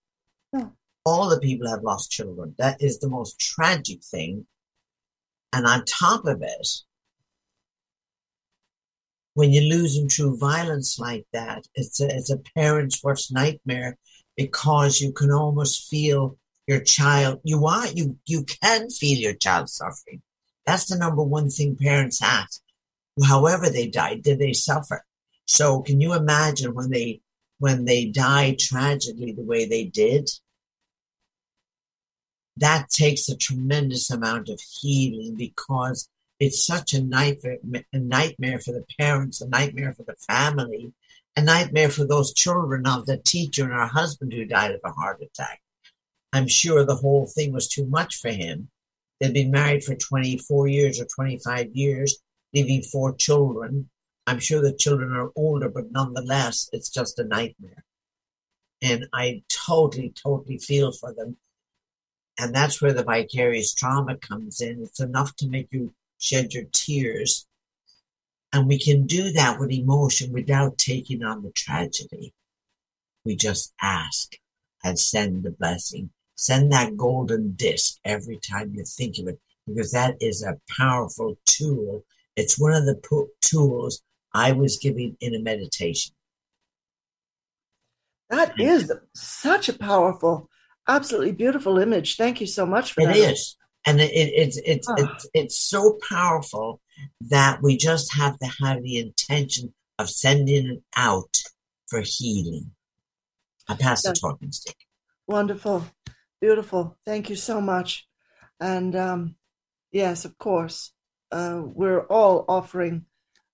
all the people have lost children. That is the most tragic thing. And on top of it, when you lose them through violence like that, it's a, it's a parent's worst nightmare because you can almost feel your child. You are you you can feel your child suffering. That's the number one thing parents ask. However they died, did they suffer? So can you imagine when they when they died tragically the way they did? That takes a tremendous amount of healing because it's such a nightmare, a nightmare for the parents, a nightmare for the family, a nightmare for those children of the teacher and her husband who died of a heart attack. I'm sure the whole thing was too much for him. They'd been married for 24 years or 25 years, leaving four children. I'm sure the children are older, but nonetheless, it's just a nightmare. And I totally, totally feel for them. And that's where the vicarious trauma comes in. It's enough to make you shed your tears. And we can do that with emotion without taking on the tragedy. We just ask and send the blessing. Send that golden disc every time you think of it, because that is a powerful tool. It's one of the po- tools I was giving in a meditation. That is such a powerful, absolutely beautiful image. Thank you so much for it that. It is and it, it, it's it's oh. it's it's so powerful that we just have to have the intention of sending it out for healing. I pass the talking stick. Wonderful, beautiful. Thank you so much. And um, yes, of course, uh, we're all offering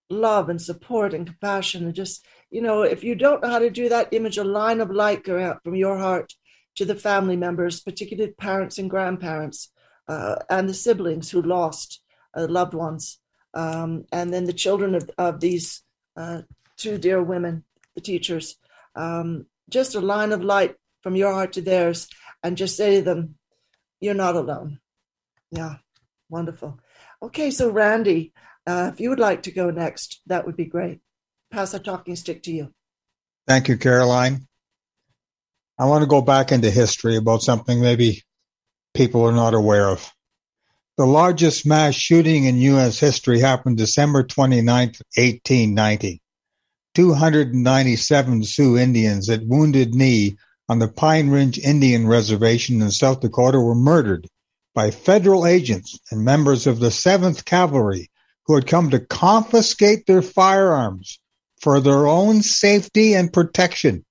love and support and compassion. And just you know, if you don't know how to do that, image a line of light go out from your heart to the family members, particularly parents and grandparents uh, and the siblings who lost uh, loved ones, um, and then the children of, of these uh, two dear women, the teachers. Um, just a line of light from your heart to theirs, and just say to them, "You're not alone." Yeah, wonderful. Okay, so Randy, uh, if you would like to go next, that would be great. Pass the talking stick to you. Thank you, Caroline. I want to go back into history about something maybe people are not aware of. The largest mass shooting in U.S. history happened December 29, 1890. 297 Sioux Indians at Wounded Knee on the Pine Ridge Indian Reservation in South Dakota were murdered by federal agents and members of the 7th Cavalry who had come to confiscate their firearms for their own safety and protection.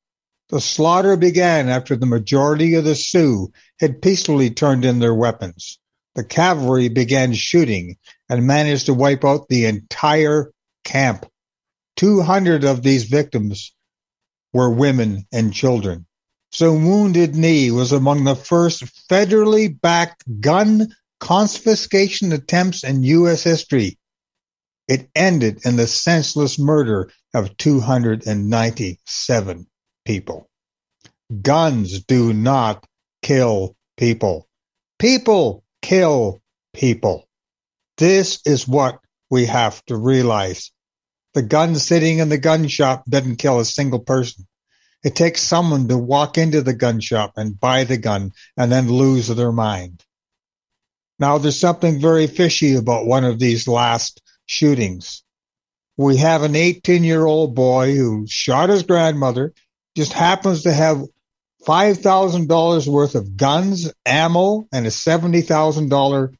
The slaughter began after the majority of the Sioux had peacefully turned in their weapons. The cavalry began shooting and managed to wipe out the entire camp. 200 of these victims were women and children. So Wounded Knee was among the first federally backed gun confiscation attempts in U.S. history. It ended in the senseless murder of 297 people. Guns do not kill people. People kill people. This is what we have to realize. The gun sitting in the gun shop doesn't kill a single person. It takes someone to walk into the gun shop and buy the gun and then lose their mind. Now there's something very fishy about one of these last shootings. We have an 18 year old boy who shot his grandmother just happens to have $5,000 worth of guns, ammo, and a $70,000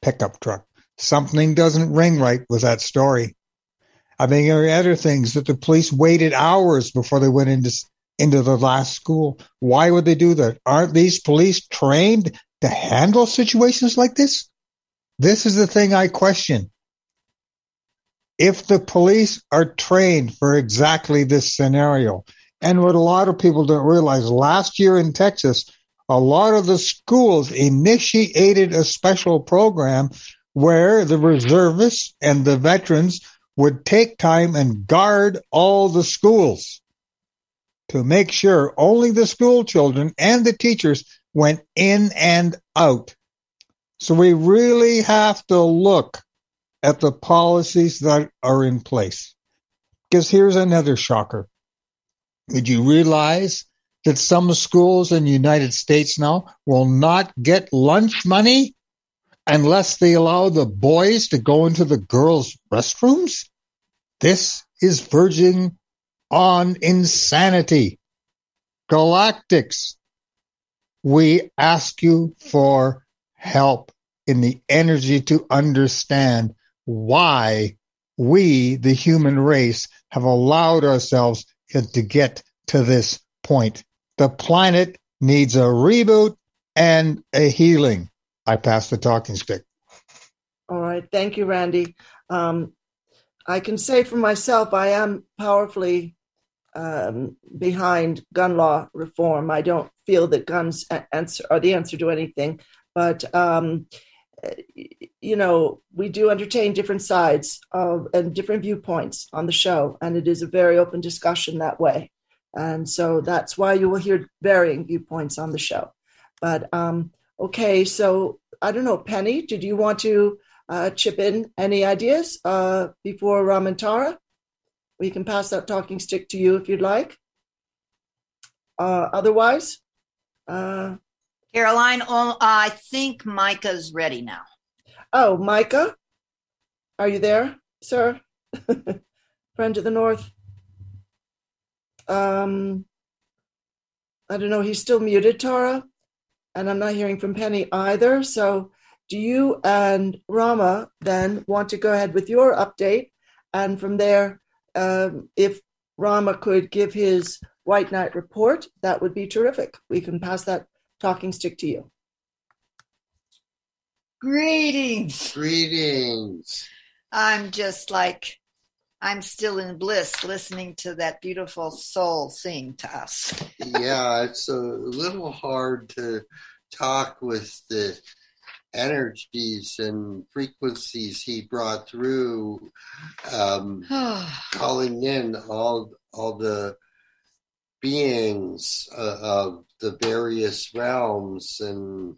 pickup truck. Something doesn't ring right with that story. I mean, there are other things that the police waited hours before they went into into the last school. Why would they do that? Aren't these police trained to handle situations like this? This is the thing I question. If the police are trained for exactly this scenario, and what a lot of people don't realize, last year in Texas, a lot of the schools initiated a special program where the reservists and the veterans would take time and guard all the schools to make sure only the school children and the teachers went in and out. So we really have to look at the policies that are in place. Because here's another shocker. Did you realize that some schools in the United States now will not get lunch money unless they allow the boys to go into the girls' restrooms? This is verging on insanity. Galactics, we ask you for help in the energy to understand why we, the human race, have allowed ourselves to get to this point. The planet needs a reboot and a healing. I pass the talking stick. All right. Thank you, Randy. Um, I can say for myself, I am powerfully um, behind gun law reform. I don't feel that guns answer, are the answer to anything, but um, you know, we do entertain different sides of and different viewpoints on the show, and it is a very open discussion that way. And so that's why you will hear varying viewpoints on the show. But um, okay, so I don't know, Penny, did you want to uh, chip in any ideas uh, before Rama and Tara? We can pass that talking stick to you if you'd like. Uh, otherwise, uh, Caroline, oh, I think Micah's ready now. Oh, Micah, are you there, sir? Friend of the North. Um, I don't know. He's still muted, Tara, and I'm not hearing from Penny either. So, do you and Rama then want to go ahead with your update, and from there, um, if Rama could give his White Knight report, that would be terrific. We can pass that talking stick to you. Greetings. Greetings. I'm just like, I'm still in bliss listening to that beautiful soul sing to us. yeah, it's a little hard to talk with the energies and frequencies he brought through, um, calling in all all the beings uh, of the various realms and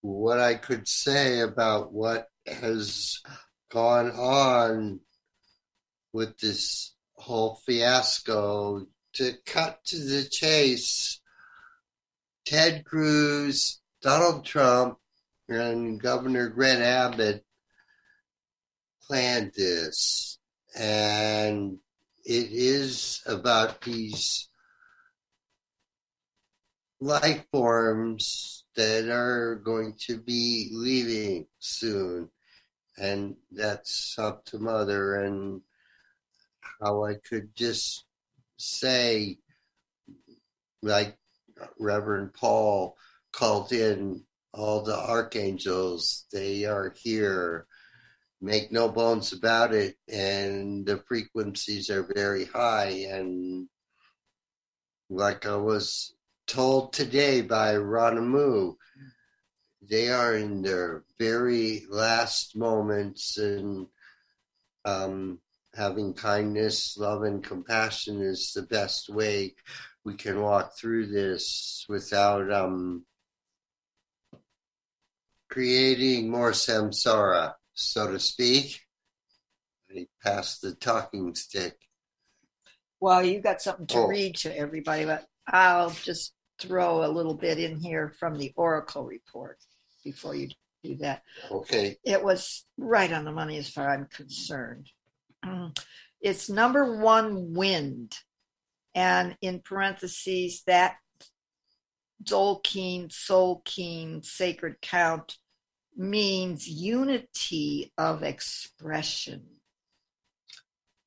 what I could say about what has gone on with this whole fiasco. To cut to the chase, Ted Cruz, Donald Trump, and Governor Greg Abbott planned this. And it is about these life forms that are going to be leaving soon. And that's up to Mother and how I could just say, like Reverend Paul called in all the archangels, they are here. Make no bones about it. And the frequencies are very high. And like I was told today by Ranamu, they are in their very last moments and um, having kindness, love, and compassion is the best way we can walk through this without um, creating more samsara, so to speak. I pass the talking stick. Well, you got something to oh. read to everybody, but I'll just throw a little bit in here from the Oracle report before you do that. Okay. It was right on the money as far as I'm concerned. It's number one wind, and in parentheses, that Zolkeen, Solkeen, sacred count means unity of expression.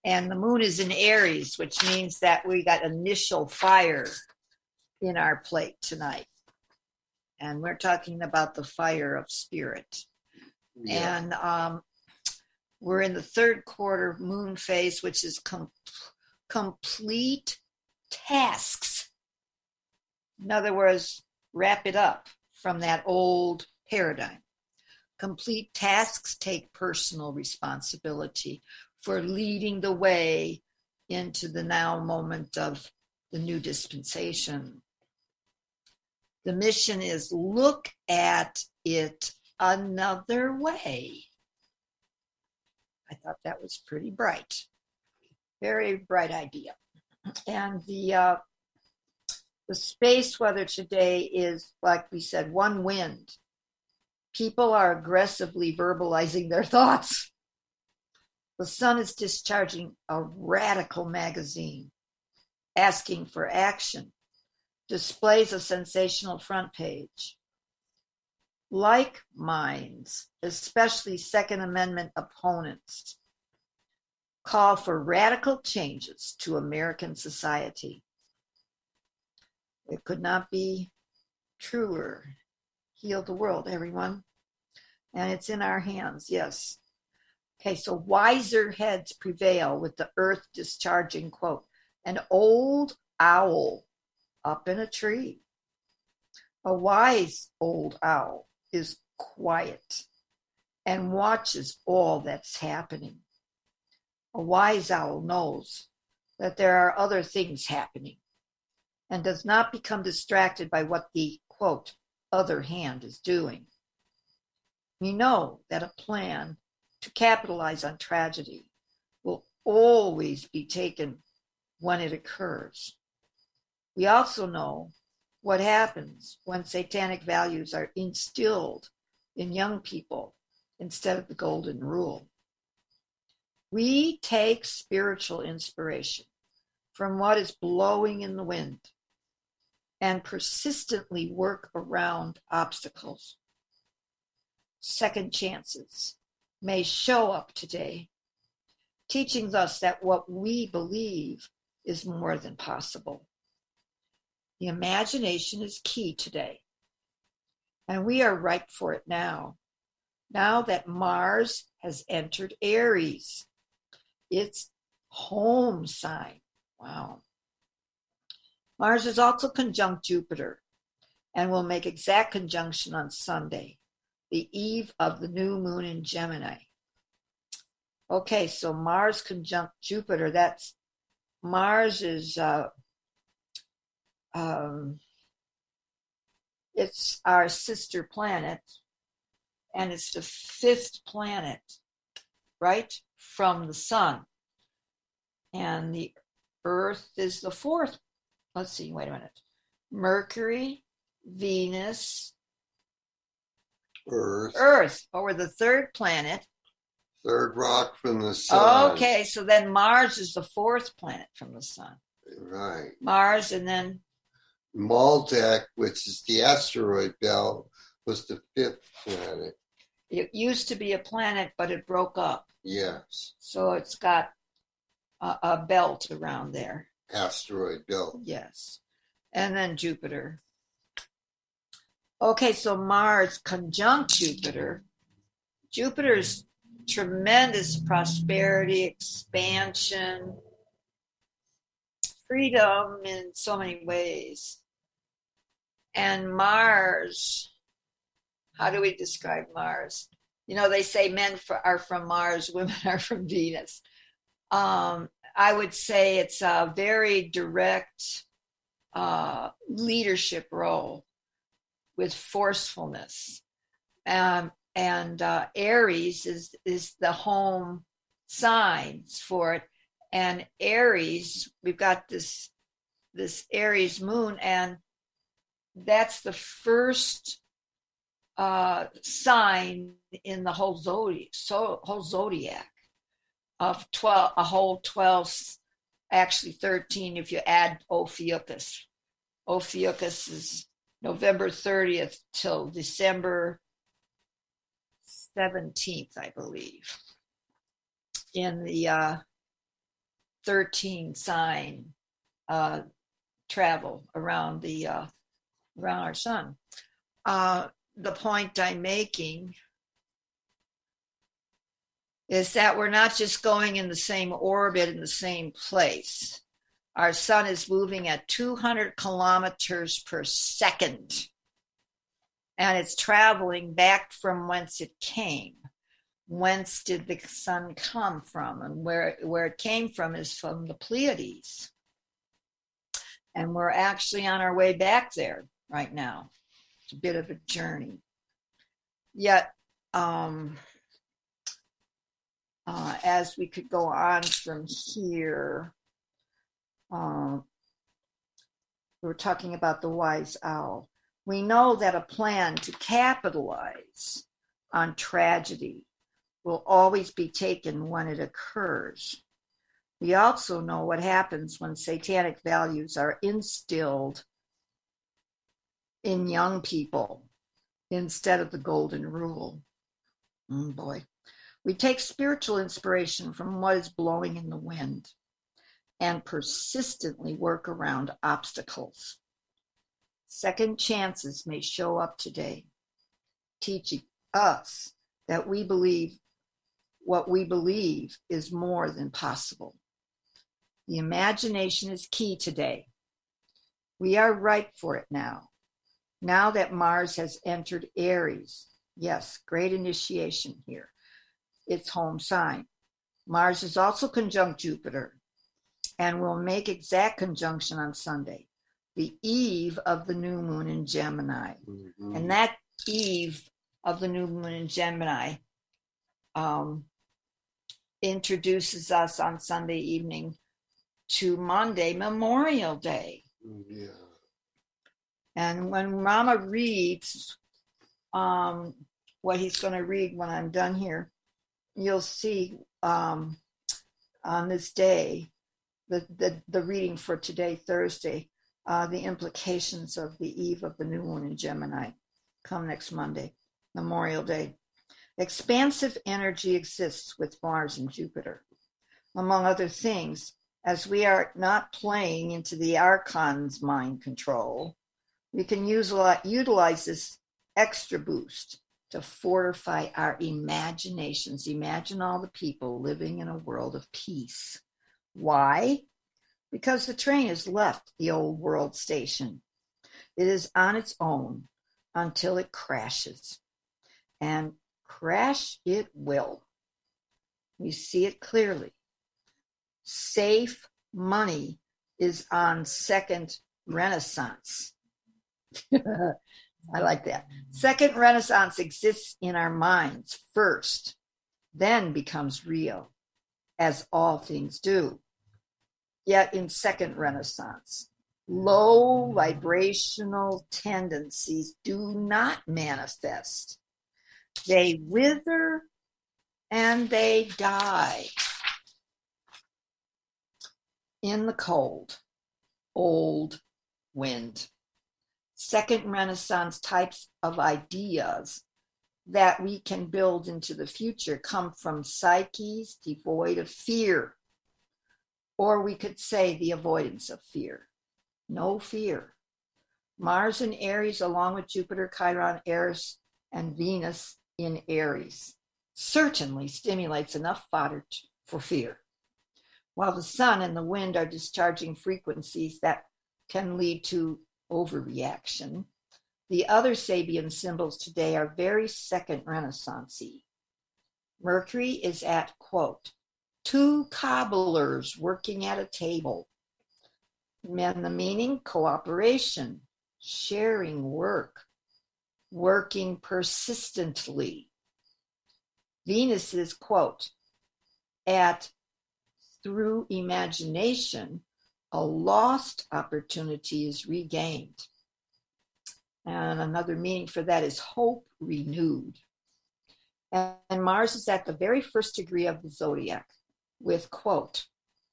And the moon is in Aries, which means that we got initial fire in our plate tonight. And we're talking about the fire of spirit. Yeah. And um, we're in the third quarter moon phase, which is com- complete tasks. In other words, wrap it up from that old paradigm. Complete tasks take personal responsibility for leading the way into the now moment of the new dispensation. The mission is look at it another way. I thought that was pretty bright. Very bright idea. And the uh, the space weather today is, like we said, one wind. People are aggressively verbalizing their thoughts. The sun is discharging a radical magazine, asking for action, displays a sensational front page. Like minds, especially Second Amendment opponents, call for radical changes to American society. It could not be truer. Heal the world, everyone. And it's in our hands, yes. Okay, so wiser heads prevail with the earth discharging quote. An old owl up in a tree. A wise old owl is quiet and watches all that's happening. A wise owl knows that there are other things happening and does not become distracted by what the quote other hand is doing. We know that a plan to capitalize on tragedy will always be taken when it occurs. We also know what happens when satanic values are instilled in young people instead of the golden rule. We take spiritual inspiration from what is blowing in the wind and persistently work around obstacles. Second chances may show up today, teaching us that what we believe is more than possible. The imagination is key today, and we are ripe for it now. Now that Mars has entered Aries, its home sign. Wow. Mars is also conjunct Jupiter and will make exact conjunction on Sunday, the eve of the new moon in Gemini. Okay, so Mars conjunct Jupiter, that's Mars is uh, um, it's our sister planet and it's the fifth planet, right? From the sun. And the Earth is the fourth let's see, wait a minute. Mercury, Venus, Earth. Earth, or the third planet. Third rock from the sun. Okay, so then Mars is the fourth planet from the sun. Right. Mars, and then Maldek, which is the asteroid belt, was the fifth planet. It used to be a planet, but it broke up. Yes. So it's got a, a belt around there asteroid belt. Yes. And then Jupiter. Okay, so Mars conjunct Jupiter. Jupiter's tremendous prosperity, expansion, freedom in so many ways. And Mars, how do we describe Mars? You know, they say men are from Mars, women are from Venus. Um, I would say it's a very direct uh, leadership role with forcefulness. Um, and uh, Aries is is the home signs for it. And Aries, we've got this this Aries moon, and that's the first uh, sign in the whole zodiac. So whole zodiac of 12, a whole 12, actually 13 if you add Ophiuchus. Ophiuchus is November 30th till December 17th, I believe, in the uh, 13 sign uh, travel around the uh, around our sun. Uh, the point I'm making is that we're not just going in the same orbit in the same place. Our sun is moving at 200 kilometers per second, and it's traveling back from whence it came. Whence did the sun come from? And where, where it came from is from the Pleiades. And we're actually on our way back there right now. It's a bit of a journey. Yet, um, uh, as we could go on from here. Uh, we were talking about the wise owl. We know that a plan to capitalize on tragedy will always be taken when it occurs. We also know what happens when satanic values are instilled in young people instead of the golden rule. Oh boy. We take spiritual inspiration from what is blowing in the wind and persistently work around obstacles. Second chances may show up today, teaching us that we believe what we believe is more than possible. The imagination is key today. We are ripe for it now. Now that Mars has entered Aries, yes, great initiation here, its home sign. Mars is also conjunct Jupiter and will make exact conjunction on Sunday, the eve of the new moon in Gemini. Mm-hmm. And that eve of the new moon in Gemini um, introduces us on Sunday evening to Monday, Memorial Day. Yeah. And when Mama reads um, what he's going to read when I'm done here, you'll see um, on this day, the, the, the reading for today, Thursday, uh, the implications of the eve of the new moon in Gemini come next Monday, Memorial Day. Expansive energy exists with Mars and Jupiter. Among other things, as we are not playing into the archon's mind control, we can use, utilize this extra boost to fortify our imaginations. Imagine all the people living in a world of peace. Why? Because the train has left the old world station. It is on its own until it crashes. And crash it will. We see it clearly safe money is on second renaissance. I like that. Second renaissance exists in our minds first, then becomes real, as all things do. Yet in second renaissance, low vibrational tendencies do not manifest. They wither and they die in the cold, old wind. Second Renaissance types of ideas that we can build into the future come from psyches devoid of fear. Or we could say the avoidance of fear. No fear. Mars in Aries, along with Jupiter, Chiron, Eris, and Venus in Aries, certainly stimulates enough fodder for fear while the sun and the wind are discharging frequencies that can lead to overreaction. The other Sabian symbols today are very second Renaissancey. Mercury is at, quote, two cobblers working at a table. And the meaning cooperation, sharing work, working persistently. Venus is, quote, at through imagination, a lost opportunity is regained. And another meaning for that is hope renewed. And Mars is at the very first degree of the zodiac with, quote,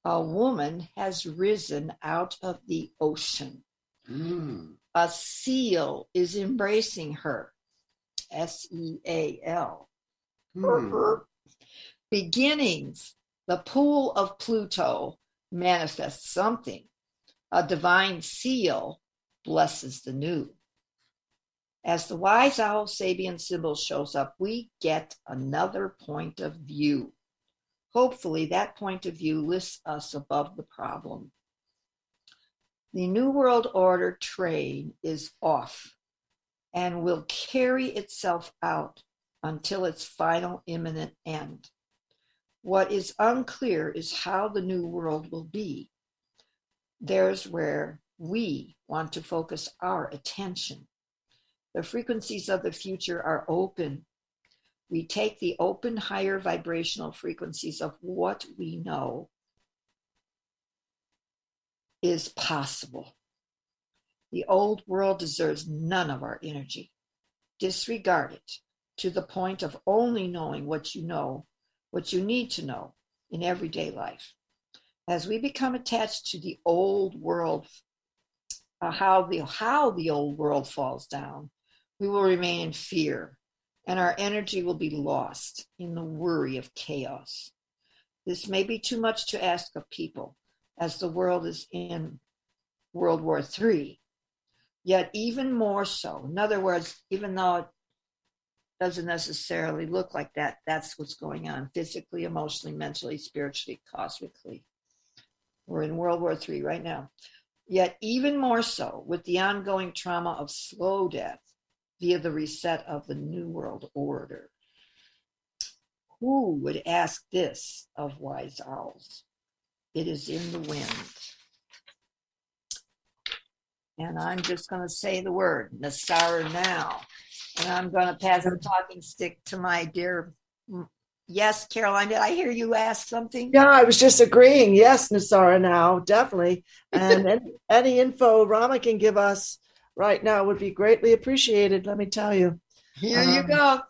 a woman has risen out of the ocean. Mm. A seal is embracing her. S E A L. Mm. Beginnings the pool of Pluto manifests something. A divine seal blesses the new. As the wise owl Sabian symbol shows up, we get another point of view. Hopefully, that point of view lifts us above the problem. The New World Order train is off and will carry itself out until its final imminent end. What is unclear is how the new world will be. There's where we want to focus our attention. The frequencies of the future are open. We take the open higher vibrational frequencies of what we know is possible. The old world deserves none of our energy. Disregard it. to the point of only knowing what you know, what you need to know in everyday life. As we become attached to the old world, uh, how the how the old world falls down, we will remain in fear, and our energy will be lost in the worry of chaos. This may be too much to ask of people, as the world is in World War III. Yet, even more so, in other words, even though doesn't necessarily look like that, that's what's going on physically, emotionally, mentally, spiritually, cosmically. We're in World War III right now. Yet, even more so, with the ongoing trauma of slow death via the reset of the New World Order. Who would ask this of wise owls? It is in the wind. And I'm just going to say the word, NESARA now. And I'm going to pass the talking stick to my dear. Yes, Caroline, did I hear you ask something? Yeah, I was just agreeing. Yes, NESARA now, definitely. And any, any info Rama can give us right now would be greatly appreciated, let me tell you. Here um, you go.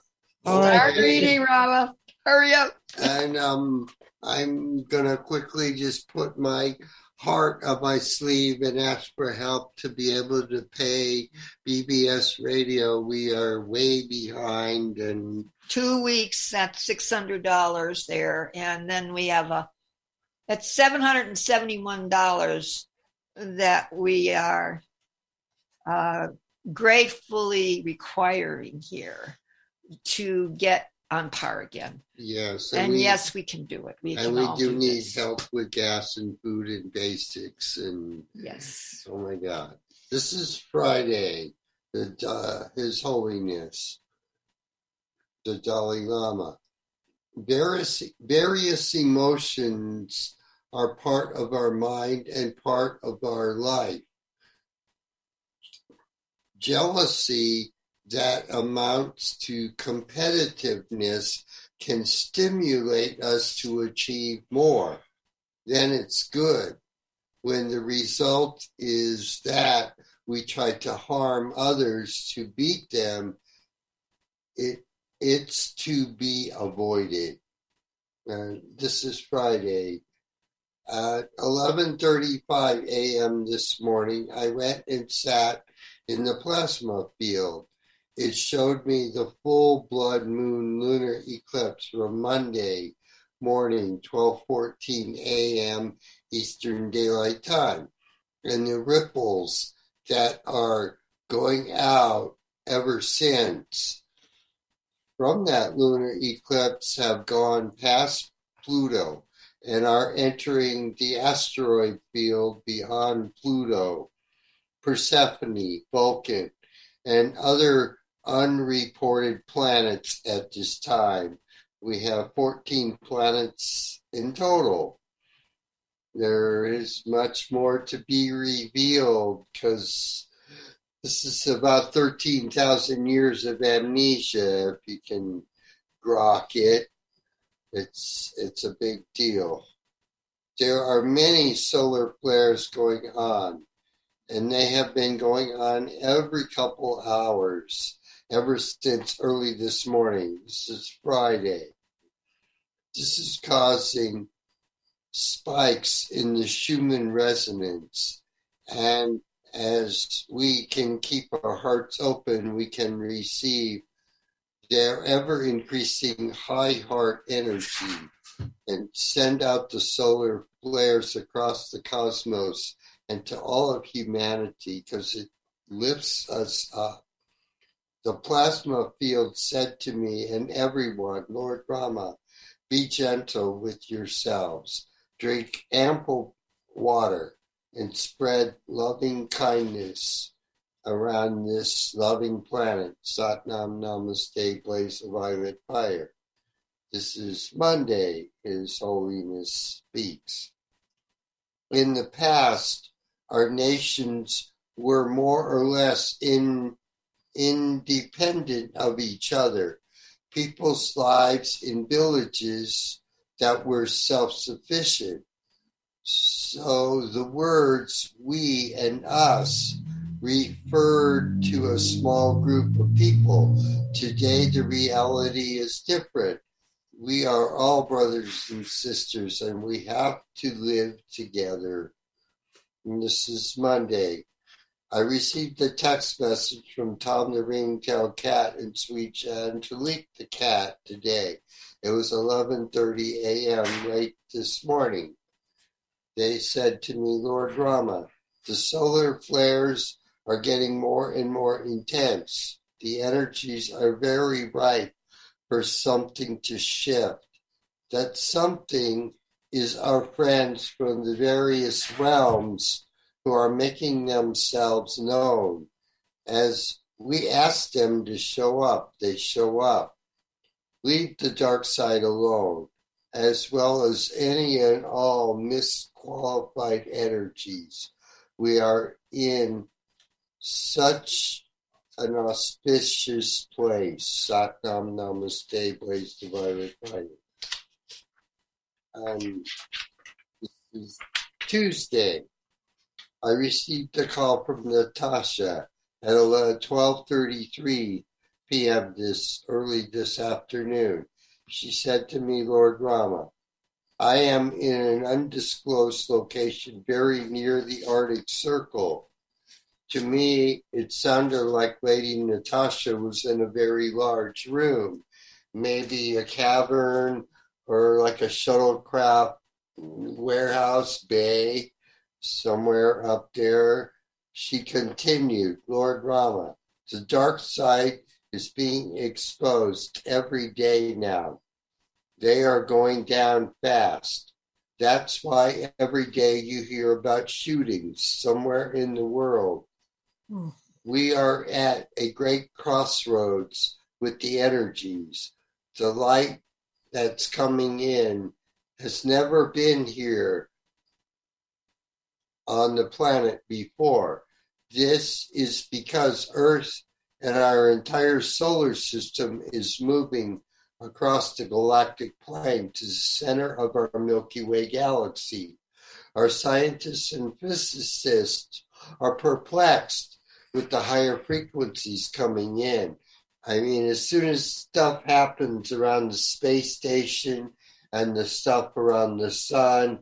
Start right. reading, Rama. Hurry up. And um, I'm going to quickly just put my heart of my sleeve and ask for help to be able to pay BBS radio. We are way behind and two weeks at six hundred dollars there, and then we have a at seven hundred and seventy one dollars that we are uh, gratefully requiring here to get on par again. Yes, and, and we, yes, we can do it. We and we do, do need this. help with gas and food and basics. And yes, oh my God, this is Friday. The uh, His Holiness, the Dalai Lama. Various various emotions are part of our mind and part of our life. Jealousy that amounts to competitiveness can stimulate us to achieve more, then it's good. When the result is that we try to harm others to beat them, it it's to be avoided. Uh, this is Friday. At 11:35 a.m. this morning, I went and sat in the plasma field it showed me the full blood moon lunar eclipse from Monday morning, 12:14 a.m. Eastern Daylight Time, and the ripples that are going out ever since from that lunar eclipse have gone past Pluto and are entering the asteroid field beyond Pluto, Persephone, Vulcan, and other unreported planets at this time. We have 14 planets in total. There is much more to be revealed because this is about 13,000 years of amnesia, if you can grok it. It's, it's a big deal. There are many solar flares going on, and they have been going on every couple hours ever since early this morning. This is Friday. This is causing spikes in the Schumann resonance. And as we can keep our hearts open, we can receive their ever increasing high heart energy and send out the solar flares across the cosmos and to all of humanity because it lifts us up. The plasma field said to me and everyone, Lord Rama, be gentle with yourselves, drink ample water, and spread loving kindness around this loving planet. Satnam Namaste, blaze of violet fire. This is Monday, His Holiness Speaks. In the past, our nations were more or less in independent of each other. People's lives in villages that were self sufficient. So the words we and us referred to a small group of people. Today, the reality is different. We are all brothers and sisters, and we have to live together. And this is Monday. I received a text message from Tom the Ringtail Cat and Sweet Angelique the cat today. It was 11:30 a.m. late this morning. They said to me, Lord Rama, the solar flares are getting more and more intense. The energies are very ripe for something to shift. That something is our friends from the various realms who are making themselves known. As we ask them to show up, they show up. Leave the dark side alone, as well as any and all misqualified energies. We are in such an auspicious place. Satnam Namaste, Blaze Divine Fire. Um, Tuesday. I received a call from Natasha at 12:33 p.m. this early this afternoon. She said to me, Lord Rama, I am in an undisclosed location very near the Arctic Circle to me, it sounded like Lady Natasha was in a very large room, maybe a cavern or like a shuttlecraft warehouse bay somewhere up there. She continued, Lord Rama, the dark side is being exposed every day now. They are going down fast. That's why every day you hear about shootings somewhere in the world. Hmm. We are at a great crossroads with the energies. The light that's coming in has never been here on the planet before. This is because Earth and our entire solar system is moving across the galactic plane to the center of our Milky Way galaxy. Our scientists and physicists are perplexed with the higher frequencies coming in. I mean, as soon as stuff happens around the space station and the stuff around the sun,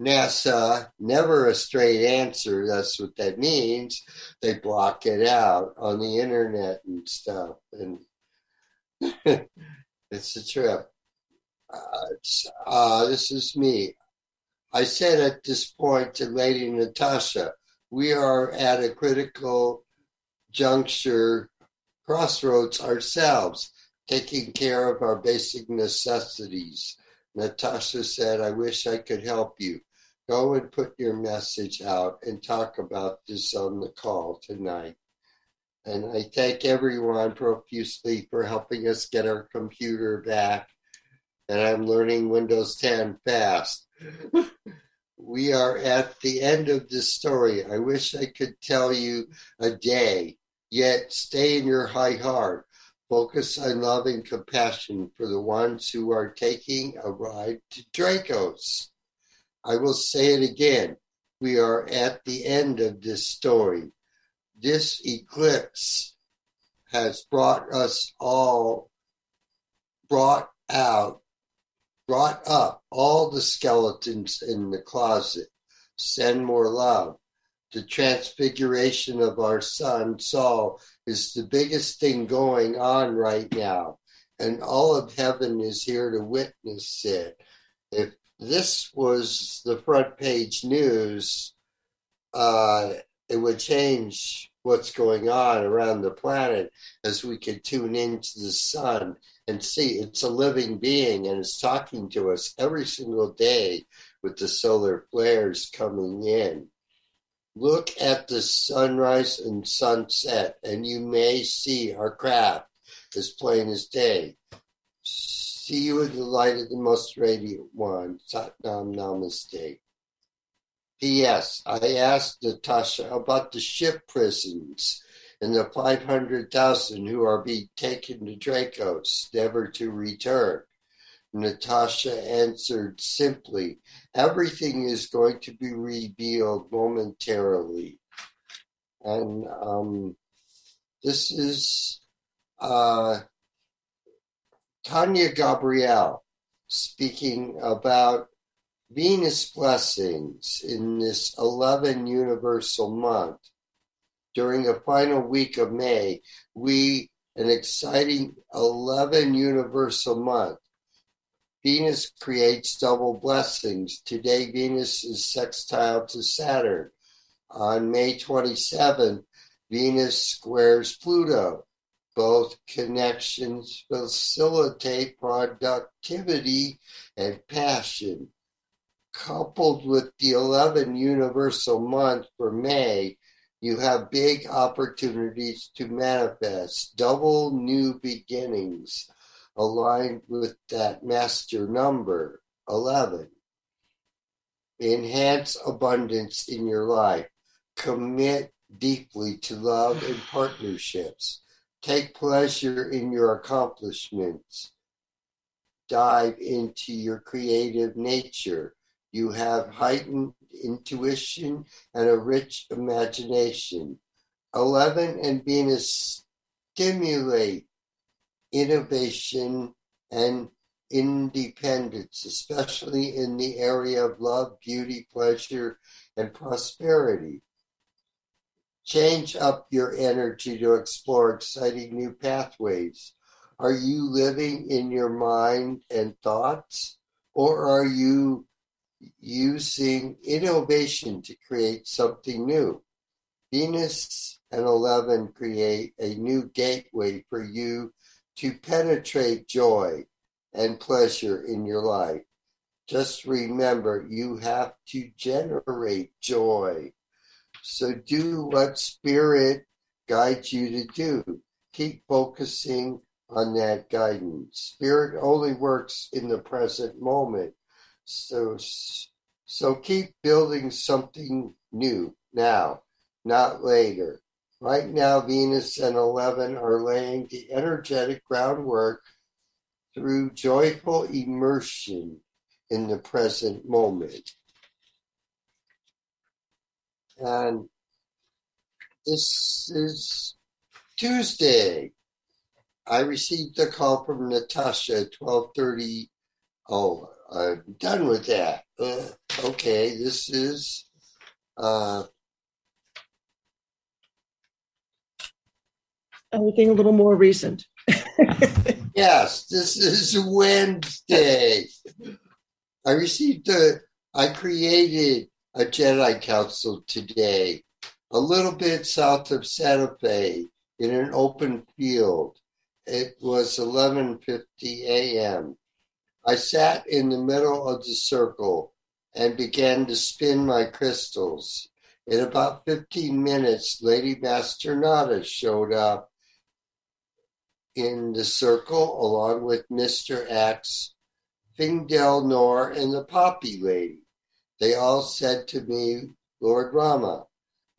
NASA, never a straight answer. That's what that means. They block it out on the internet and stuff. And it's a trip. Uh, uh, this is me. I said at this point to Lady Natasha, we are at a critical juncture, crossroads ourselves, taking care of our basic necessities. Natasha said, I wish I could help you. Go and put your message out and talk about this on the call tonight. And I thank everyone profusely for helping us get our computer back. And I'm learning Windows 10 fast. we are at the end of this story. I wish I could tell you a day, yet stay in your high heart. Focus on love and compassion for the ones who are taking a ride to Dracos. I will say it again. We are at the end of this story. This eclipse has brought us all, brought out brought up all the skeletons in the closet. Send more love. The transfiguration of our sun Sol is the biggest thing going on right now, and all of heaven is here to witness it. If this was the front page news, uh, it would change what's going on around the planet as we could tune into the sun and see it's a living being and it's talking to us every single day with the solar flares coming in. Look at the sunrise and sunset, and you may see our craft as plain as day. See you in the light of the most radiant one. Satnam Namaste. P.S. I asked Natasha about the ship prisons and the 500,000 who are being taken to Dracos, never to return. Natasha answered simply, Everything is going to be revealed momentarily. And um, this is uh, Tania Gabrielle speaking about Venus blessings in this 11 universal month. During the final week of May, we, an exciting 11 universal month. Venus creates double blessings. Today, Venus is sextile to Saturn. On May 27th, Venus squares Pluto. Both connections facilitate productivity and passion. Coupled with the 11 universal month for May, you have big opportunities to manifest double new beginnings aligned with that master number 11. Enhance abundance in your life. Commit deeply to love and partnerships. Take pleasure in your accomplishments. Dive into your creative nature. You have heightened intuition and a rich imagination. 11 and Venus stimulate innovation and independence, especially in the area of love, beauty, pleasure, and prosperity. Change up your energy to explore exciting new pathways. Are you living in your mind and thoughts, or are you using innovation to create something new? Venus and 11 create a new gateway for you to penetrate joy and pleasure in your life. Just remember, you have to generate joy. So do what spirit guides you to do. Keep focusing on that guidance. Spirit only works in the present moment. So, so keep building something new now, not later. Right now, Venus and 11 are laying the energetic groundwork through joyful immersion in the present moment. And this is Tuesday. I received a call from Natasha at 1230. Oh, I'm done with that. Uh, okay, this is uh, Anything a little more recent. yes, this is Wednesday. I received a, I created a Jedi Council today, a little bit south of Santa Fe in an open field. It was 11:50 a.m. I sat in the middle of the circle and began to spin my crystals. In about 15 minutes, Lady Master Nada showed up in the circle along with Mr. X, Fingdel Nor, and the Poppy Lady. They all said to me, Lord Rama,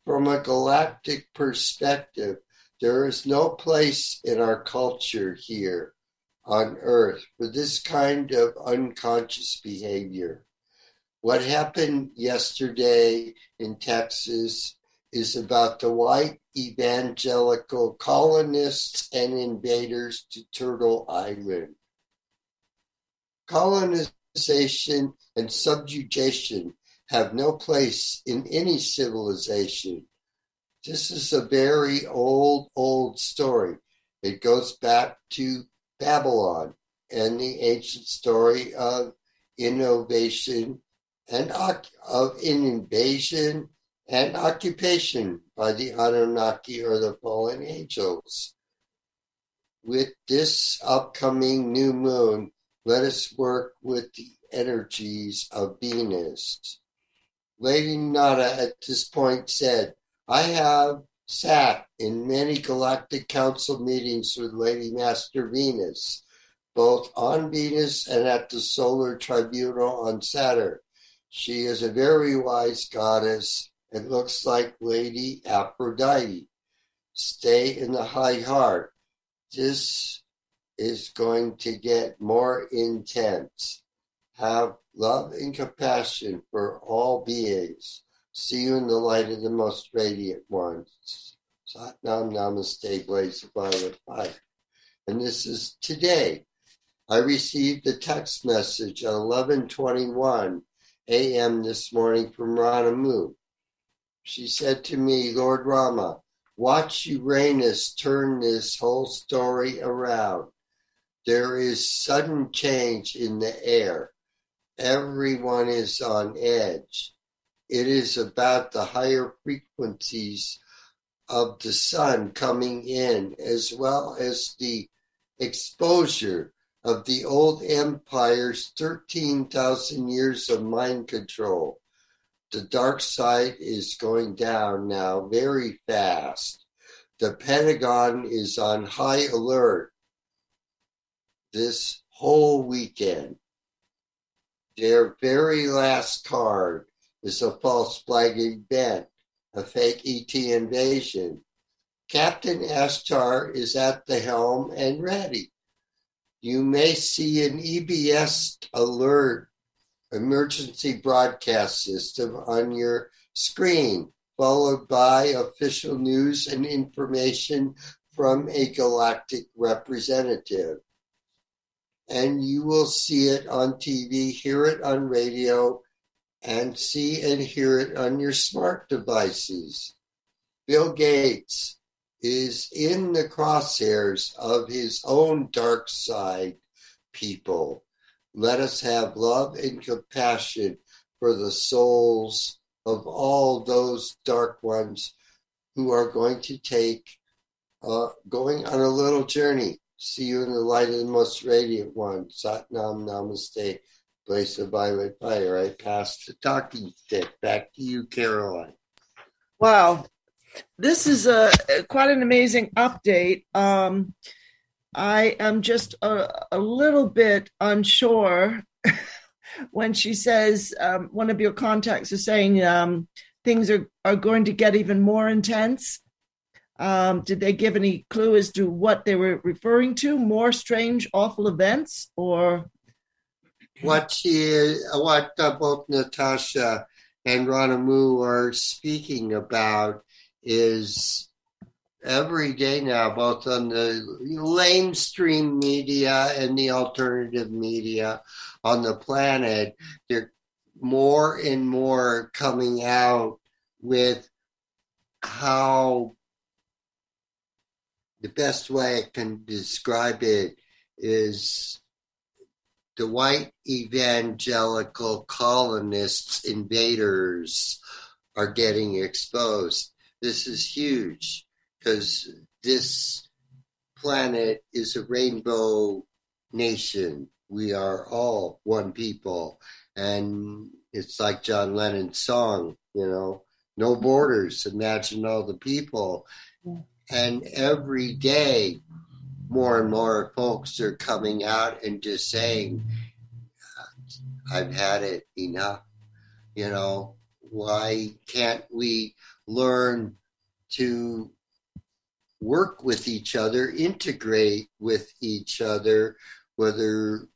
from a galactic perspective, there is no place in our culture here on earth for this kind of unconscious behavior. What happened yesterday in Texas is about the white evangelical colonists and invaders to Turtle Island. Colonization and subjugation have no place in any civilization. This is a very old, old story. It goes back to Babylon and the ancient story of innovation and of invasion and occupation by the Anunnaki or the fallen angels. With this upcoming new moon, let us work with the energies of Venus. Lady Nada at this point said, I have sat in many galactic council meetings with Lady Master Venus, both on Venus and at the solar tribunal on Saturn. She is a very wise goddess it looks like Lady Aphrodite. Stay in the high heart. This is going to get more intense. Have love and compassion for all beings. See you in the light of the most radiant ones. Satnam Namaste, blaze of violet fire. And this is today. I received a text message at 11:21 a.m. this morning from Rana Moon. She said to me, Lord Rama, watch Uranus turn this whole story around. There is sudden change in the air. Everyone is on edge. It is about the higher frequencies of the sun coming in, as well as the exposure of the old empire's 13,000 years of mind control. The dark side is going down now very fast. The Pentagon is on high alert this whole weekend. Their very last card is a false flag event, a fake ET invasion. Captain Ashtar is at the helm and ready. You may see an EBS alert emergency broadcast system on your screen, followed by official news and information from a galactic representative and you will see it on TV, hear it on radio, and see and hear it on your smart devices. Bill Gates is in the crosshairs of his own dark side people. Let us have love and compassion for the souls of all those dark ones who are going to take, uh, going on a little journey See you in the light of the most radiant one. Satnam Namaste. Place of violet fire. I pass the talking stick. Back to you, Caroline. Wow. This is a quite an amazing update. Um, I am just a, a little bit unsure when she says um, one of your contacts is saying um, things are, are going to get even more intense. Um, did they give any clue as to what they were referring to? More strange, awful events, or what she, what uh, both Natasha and Ranamu are speaking about is every day now, both on the lamestream media and the alternative media on the planet, they're more and more coming out with how the best way I can describe it is the white evangelical colonists, invaders are getting exposed. This is huge because this planet is a rainbow nation. We are all one people. And it's like John Lennon's song, you know, no borders. Imagine all the people. And every day, more and more folks are coming out and just saying, uh, I've had it enough. You know, why can't we learn to work with each other, integrate with each other, whether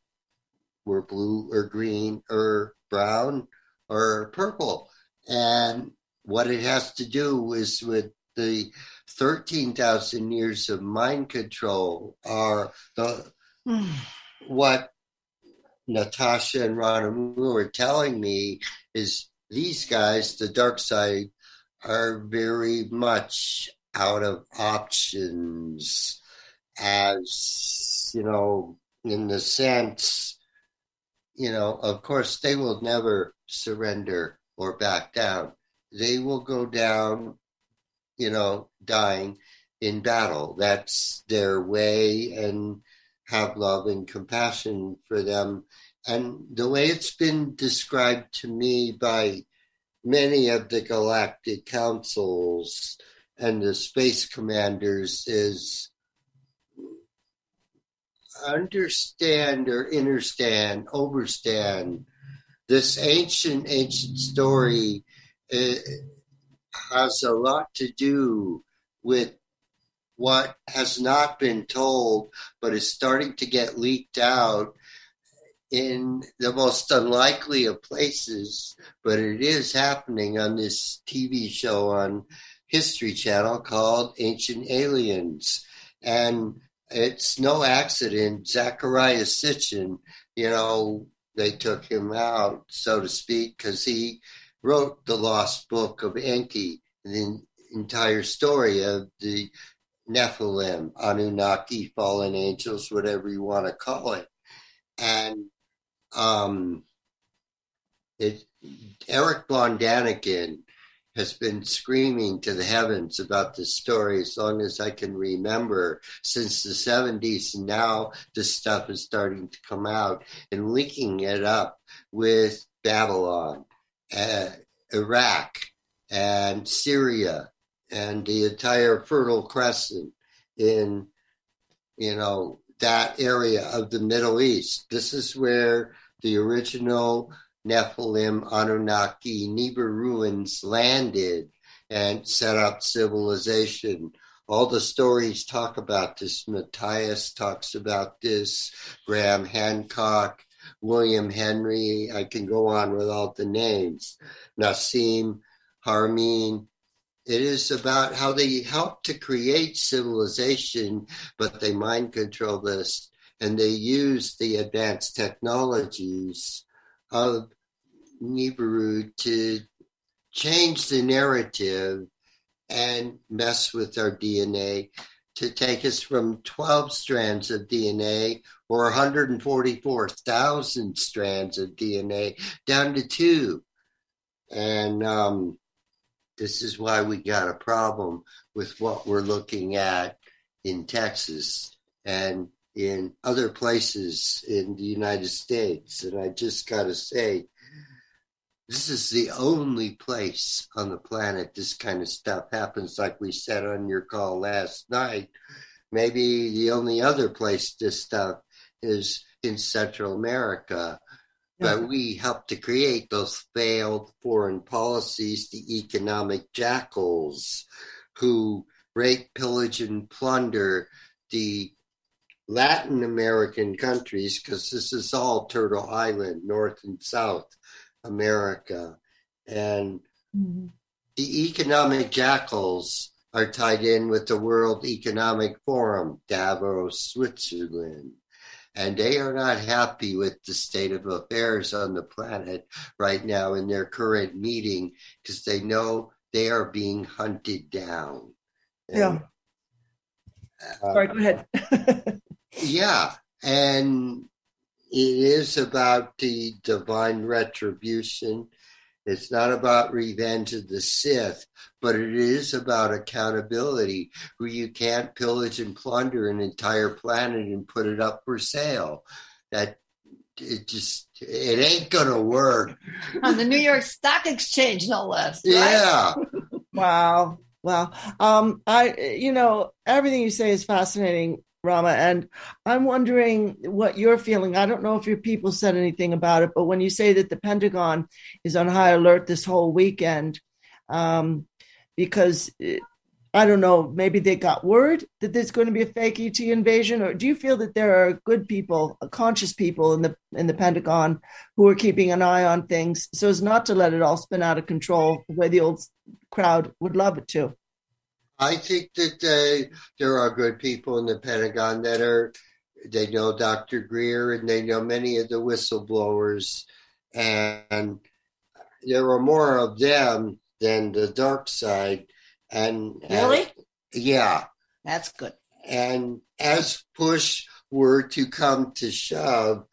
we're blue or green or brown or purple? And what it has to do is with the 13,000 years of mind control are the hmm. what Natasha and Ranamu are telling me is these guys, the dark side, are very much out of options as, you know, in the sense, you know, of course, they will never surrender or back down. They will go down you know, dying in battle. That's their way and have love and compassion for them. And the way it's been described to me by many of the galactic councils and the space commanders is understand or understand, overstand this ancient, ancient story. Uh, has a lot to do with what has not been told but is starting to get leaked out in the most unlikely of places, but it is happening on this TV show on History Channel called Ancient Aliens. And it's no accident. Zecharia Sitchin, you know, they took him out, so to speak, because he wrote the Lost Book of Enki, the entire story of the Nephilim, Anunnaki, fallen angels, whatever you want to call it. And um, it, Erich von Däniken has been screaming to the heavens about this story as long as I can remember since the 70s. And now this stuff is starting to come out and linking it up with Babylon, uh, Iraq, and Syria, and the entire Fertile Crescent in, you know, that area of the Middle East. This is where the original Nephilim, Anunnaki, Nibiruans landed and set up civilization. All the stories talk about this. Matthias talks about this. Graham Hancock, William Henry. I can go on with all the names. Nassim Haramein. It is about how they help to create civilization, but they mind control this and they use the advanced technologies of Nibiru to change the narrative and mess with our DNA to take us from 12 strands of DNA or 144,000 strands of DNA down to two. And um, this is why we got a problem with what we're looking at in Texas and in other places in the United States. And I just got to say, this is the only place on the planet this kind of stuff happens, like we said on your call last night. Maybe the only other place this stuff is in Central America. Yeah. But we helped to create those failed foreign policies, the economic jackals who rape, pillage, and plunder the Latin American countries, because this is all Turtle Island, North and South America. And mm-hmm. the economic jackals are tied in with the World Economic Forum, Davos, Switzerland. And they are not happy with the state of affairs on the planet right now in their current meeting because they know they are being hunted down. And, yeah. Uh, Sorry, go ahead. yeah. And it is about the divine retribution. It's not about revenge of the Sith, but it is about accountability, where you can't pillage and plunder an entire planet and put it up for sale. That it just it ain't gonna work on the New York Stock Exchange, no less. Right? Yeah. wow. Wow. um, I, you know, everything you say is fascinating. Rama. And I'm wondering what you're feeling. I don't know if your people said anything about it, but when you say that the Pentagon is on high alert this whole weekend, um, because I don't know, maybe they got word that there's going to be a fake ET invasion, or do you feel that there are good people, conscious people in the in the Pentagon who are keeping an eye on things so as not to let it all spin out of control the way the old crowd would love it to? I think that uh, there are good people in the Pentagon that are, they know Dr. Greer and they know many of the whistleblowers. And there are more of them than the dark side. And really? Yeah. That's good. And as push were to come to shove,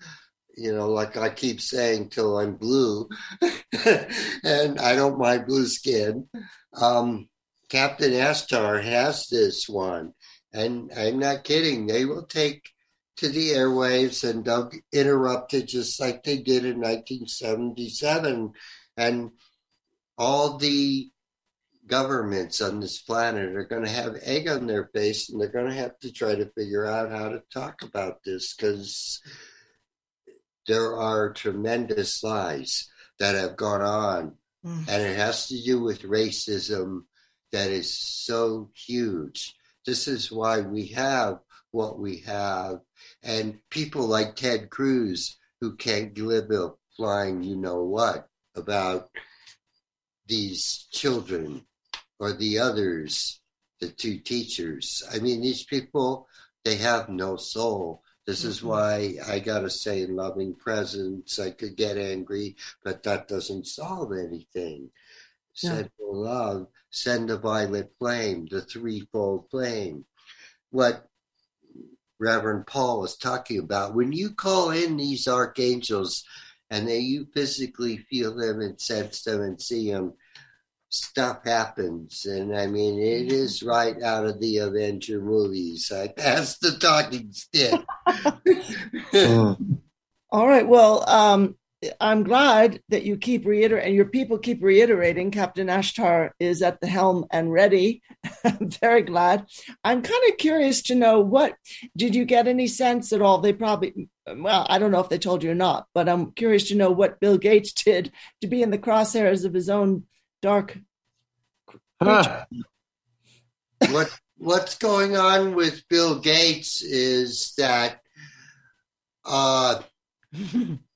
you know, like I keep saying till I'm blue, and I don't mind blue skin. Um, Captain Ashtar has this one. And I'm not kidding. They will take to the airwaves and they'll interrupt it just like they did in 1977. And all the governments on this planet are going to have egg on their face and they're going to have to try to figure out how to talk about this because there are tremendous lies that have gone on. Mm. And it has to do with racism that is so huge. This is why we have what we have. And people like Ted Cruz, who can't give a flying you know what about these children or the others, the two teachers. I mean, these people, they have no soul. This is mm-hmm. why I gotta say, in loving presence. I could get angry, but that doesn't solve anything. Yeah. love, send the violet flame, the threefold flame. What Reverend Paul was talking about. When you call in these archangels and they, you physically feel them and sense them and see them, stuff happens. And I mean, it is right out of the Avenger movies. I passed the talking stick. All right. Well, um, I'm glad that you keep reiterating, your people keep reiterating Captain Ashtar is at the helm and ready. I'm very glad. I'm kind of curious to know what did you get any sense at all? They probably, well, I don't know if they told you or not, but I'm curious to know what Bill Gates did to be in the crosshairs of his own dark. Huh. what What's going on with Bill Gates is that. Uh,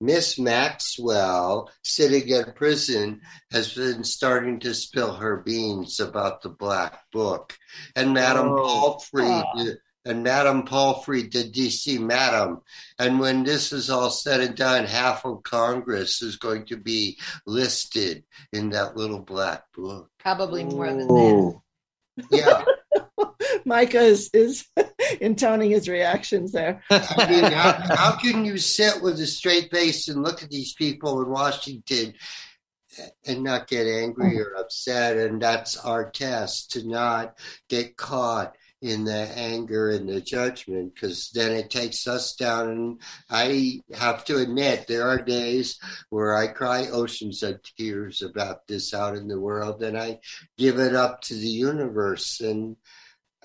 Miss Maxwell, sitting in prison, has been starting to spill her beans about the Black Book. And Madame oh. Palfrey, ah. and Madame Palfrey, the DC Madam. And when this is all said and done, half of Congress is going to be listed in that little Black Book. Probably more than that. Yeah. Micah is, is intoning his reactions there. I mean, how, how can you sit with a straight face and look at these people in Washington and not get angry or upset? And that's our test to not get caught in the anger and the judgment because then it takes us down. And I have to admit, there are days where I cry oceans of tears about this out in the world and I give it up to the universe. And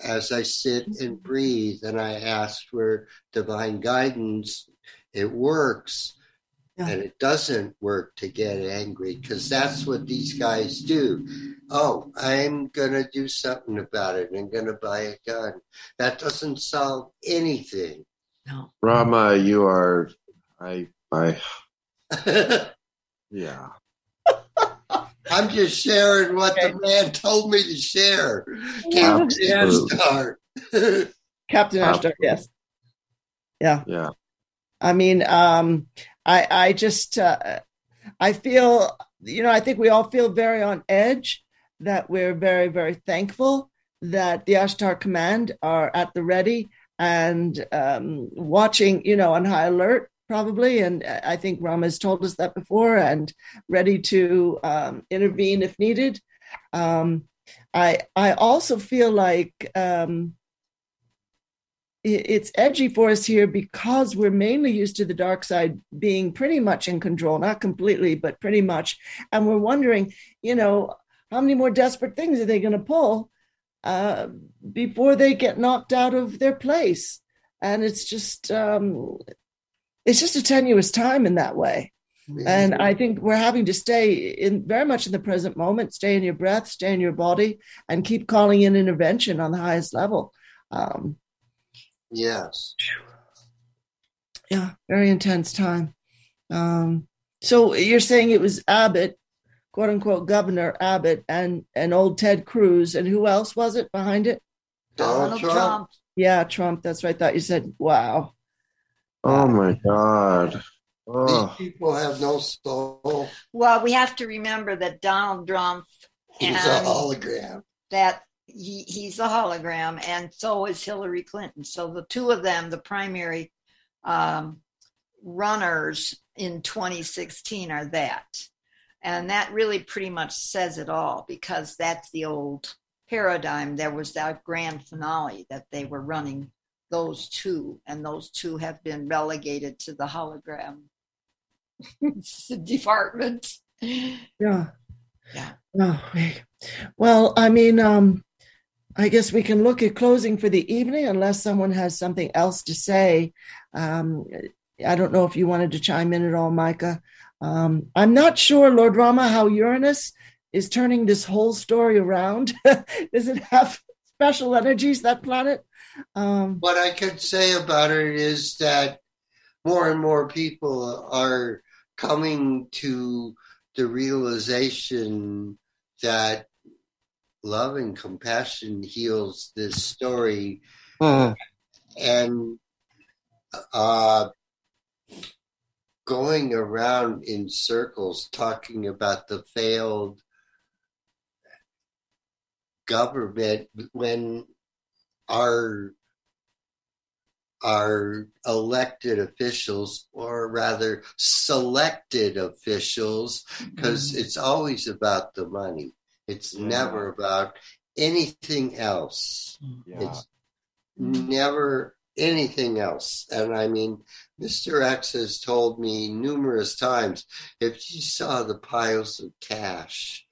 as I sit and breathe and I ask for divine guidance, it works. Yeah. And it doesn't work to get angry because that's what these guys do. Oh, I'm going to do something about it. I'm going to buy a gun. That doesn't solve anything. No. Rama, you are, I, I, yeah. I'm just sharing what okay. the man told me to share. Captain Ashtar. Captain Ashtar, yes. Yeah. Yeah. I mean, um, I I just uh, I feel you know I think we all feel very on edge that we're very very thankful that the Ashtar Command are at the ready and um, watching you know on high alert probably, and I think Ram has told us that before, and ready to um, intervene if needed. Um, I I also feel like um, it, it's edgy for us here because we're mainly used to the dark side being pretty much in control, not completely, but pretty much, and we're wondering, you know, how many more desperate things are they going to pull uh, before they get knocked out of their place? And it's just um, it's just a tenuous time in that way. And I think we're having to stay in very much in the present moment, stay in your breath, stay in your body, and keep calling in intervention on the highest level. Um, yes. Yeah, very intense time. Um, so you're saying it was Abbott, quote unquote, Governor Abbott, and and old Ted Cruz, and who else was it behind it? Donald, Trump. Trump. Yeah, Trump. That's right. I thought you said, "Wow." Oh my God. Oh. These people have no soul. Well, we have to remember that Donald Trump He's a hologram. That he, he's a hologram, and so is Hillary Clinton. So the two of them, the primary um, runners in 2016, are that. And that really pretty much says it all because that's the old paradigm. There was that grand finale that they were running those two, and those two have been relegated to the hologram department. Yeah. Yeah. Oh, well, I mean, um, I guess we can look at closing for the evening unless someone has something else to say. Um, I don't know if you wanted to chime in at all, Micah. Um, I'm not sure, Lord Rama, how Uranus is turning this whole story around. Does it have special energies, that planet? Um, what I could say about it is that more and more people are coming to the realization that love and compassion heals this story. Uh. And uh, going around in circles talking about the failed government when our our elected officials or rather selected officials because mm-hmm. it's always about the money it's yeah. never about anything else yeah. it's never anything else and i mean mr x has told me numerous times if you saw the piles of cash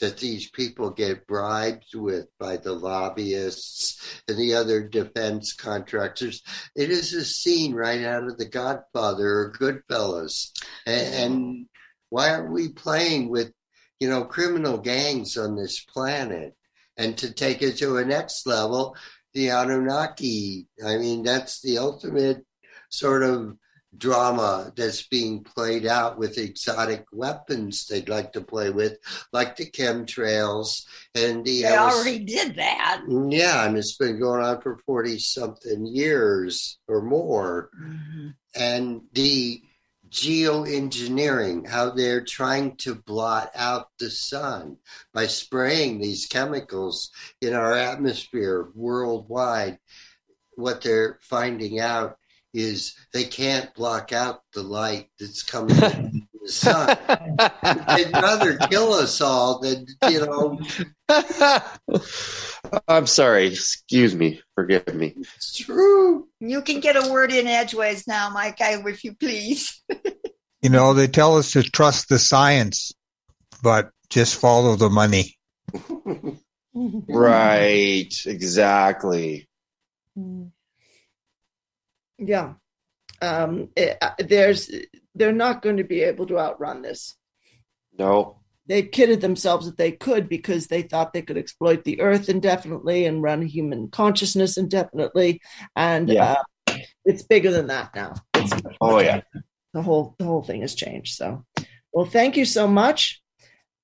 that these people get bribed with by the lobbyists and the other defense contractors. It is a scene right out of The Godfather or Goodfellas. And, and why aren't we playing with, you know, criminal gangs on this planet? And to take it to a next level, the Anunnaki. I mean, that's the ultimate sort of drama that's being played out with exotic weapons they'd like to play with, like the chemtrails and the. They already did that. Yeah, and it's been going on for forty something years or more, mm-hmm. and the geoengineering, how they're trying to blot out the sun by spraying these chemicals in our atmosphere worldwide. What they're finding out is they can't block out the light that's coming from the sun. They'd rather kill us all than, you know. I'm sorry. Excuse me. Forgive me. It's true. You can get a word in edgeways now, Mike, I, if you please. you know, they tell us to trust the science, but just follow the money. right. Exactly. Mm yeah. Um, it, uh, there's they're not going to be able to outrun this. No. They kidded themselves that they could because they thought they could exploit the earth indefinitely and run human consciousness indefinitely. And yeah. uh, it's bigger than that now. It's oh yeah. the whole the whole thing has changed so. Well thank you so much.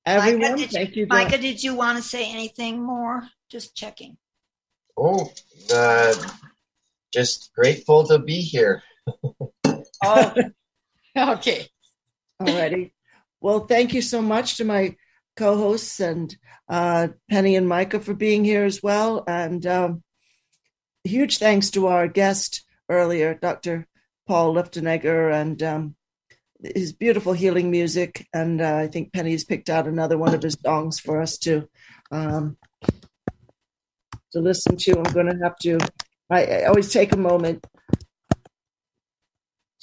Everyone Micah, did thank you, you Micah, did you want to say anything more? Just checking. Oh uh just grateful to be here. oh, okay. Alrighty. Well, thank you so much to my co-hosts and uh, Penny and Micah for being here as well, and um, huge thanks to our guest earlier, Dr. Paul Luftenegger, and um, his beautiful healing music. And uh, I think Penny's picked out another one of his songs for us to um, to listen to. I'm going to have to I, I always take a moment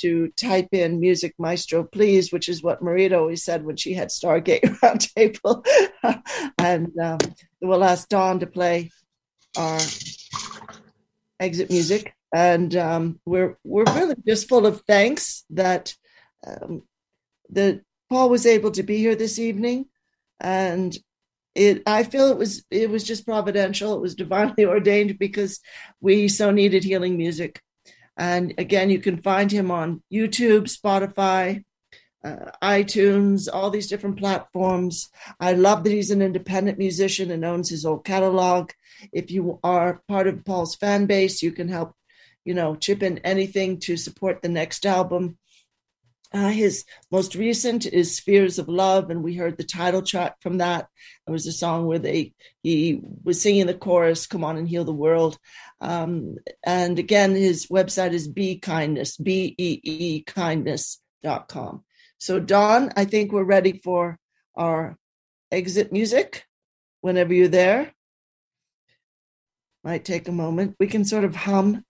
to type in music maestro please which is what marita always said when she had stargate roundtable and um, we'll ask dawn to play our exit music. And um, we're we're really just full of thanks that um, that paul was able to be here this evening. And it i feel it was it was just providential. It was divinely ordained because we so needed healing music. And again you can find him on youtube spotify uh, itunes all these different platforms. I love that he's an independent musician and owns his old catalog. If you are part of paul's fan base you can help you know chip in anything to support the next album uh, his most recent is Spheres of Love, and we heard the title track from that. It was a song where they he was singing the chorus, "Come on and heal the world." Um, and again, his website is Bee Kindness, B E E Kindness.com. So, Don, I think we're ready for our exit music. Whenever you're there, might take a moment. We can sort of hum.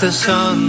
the sun,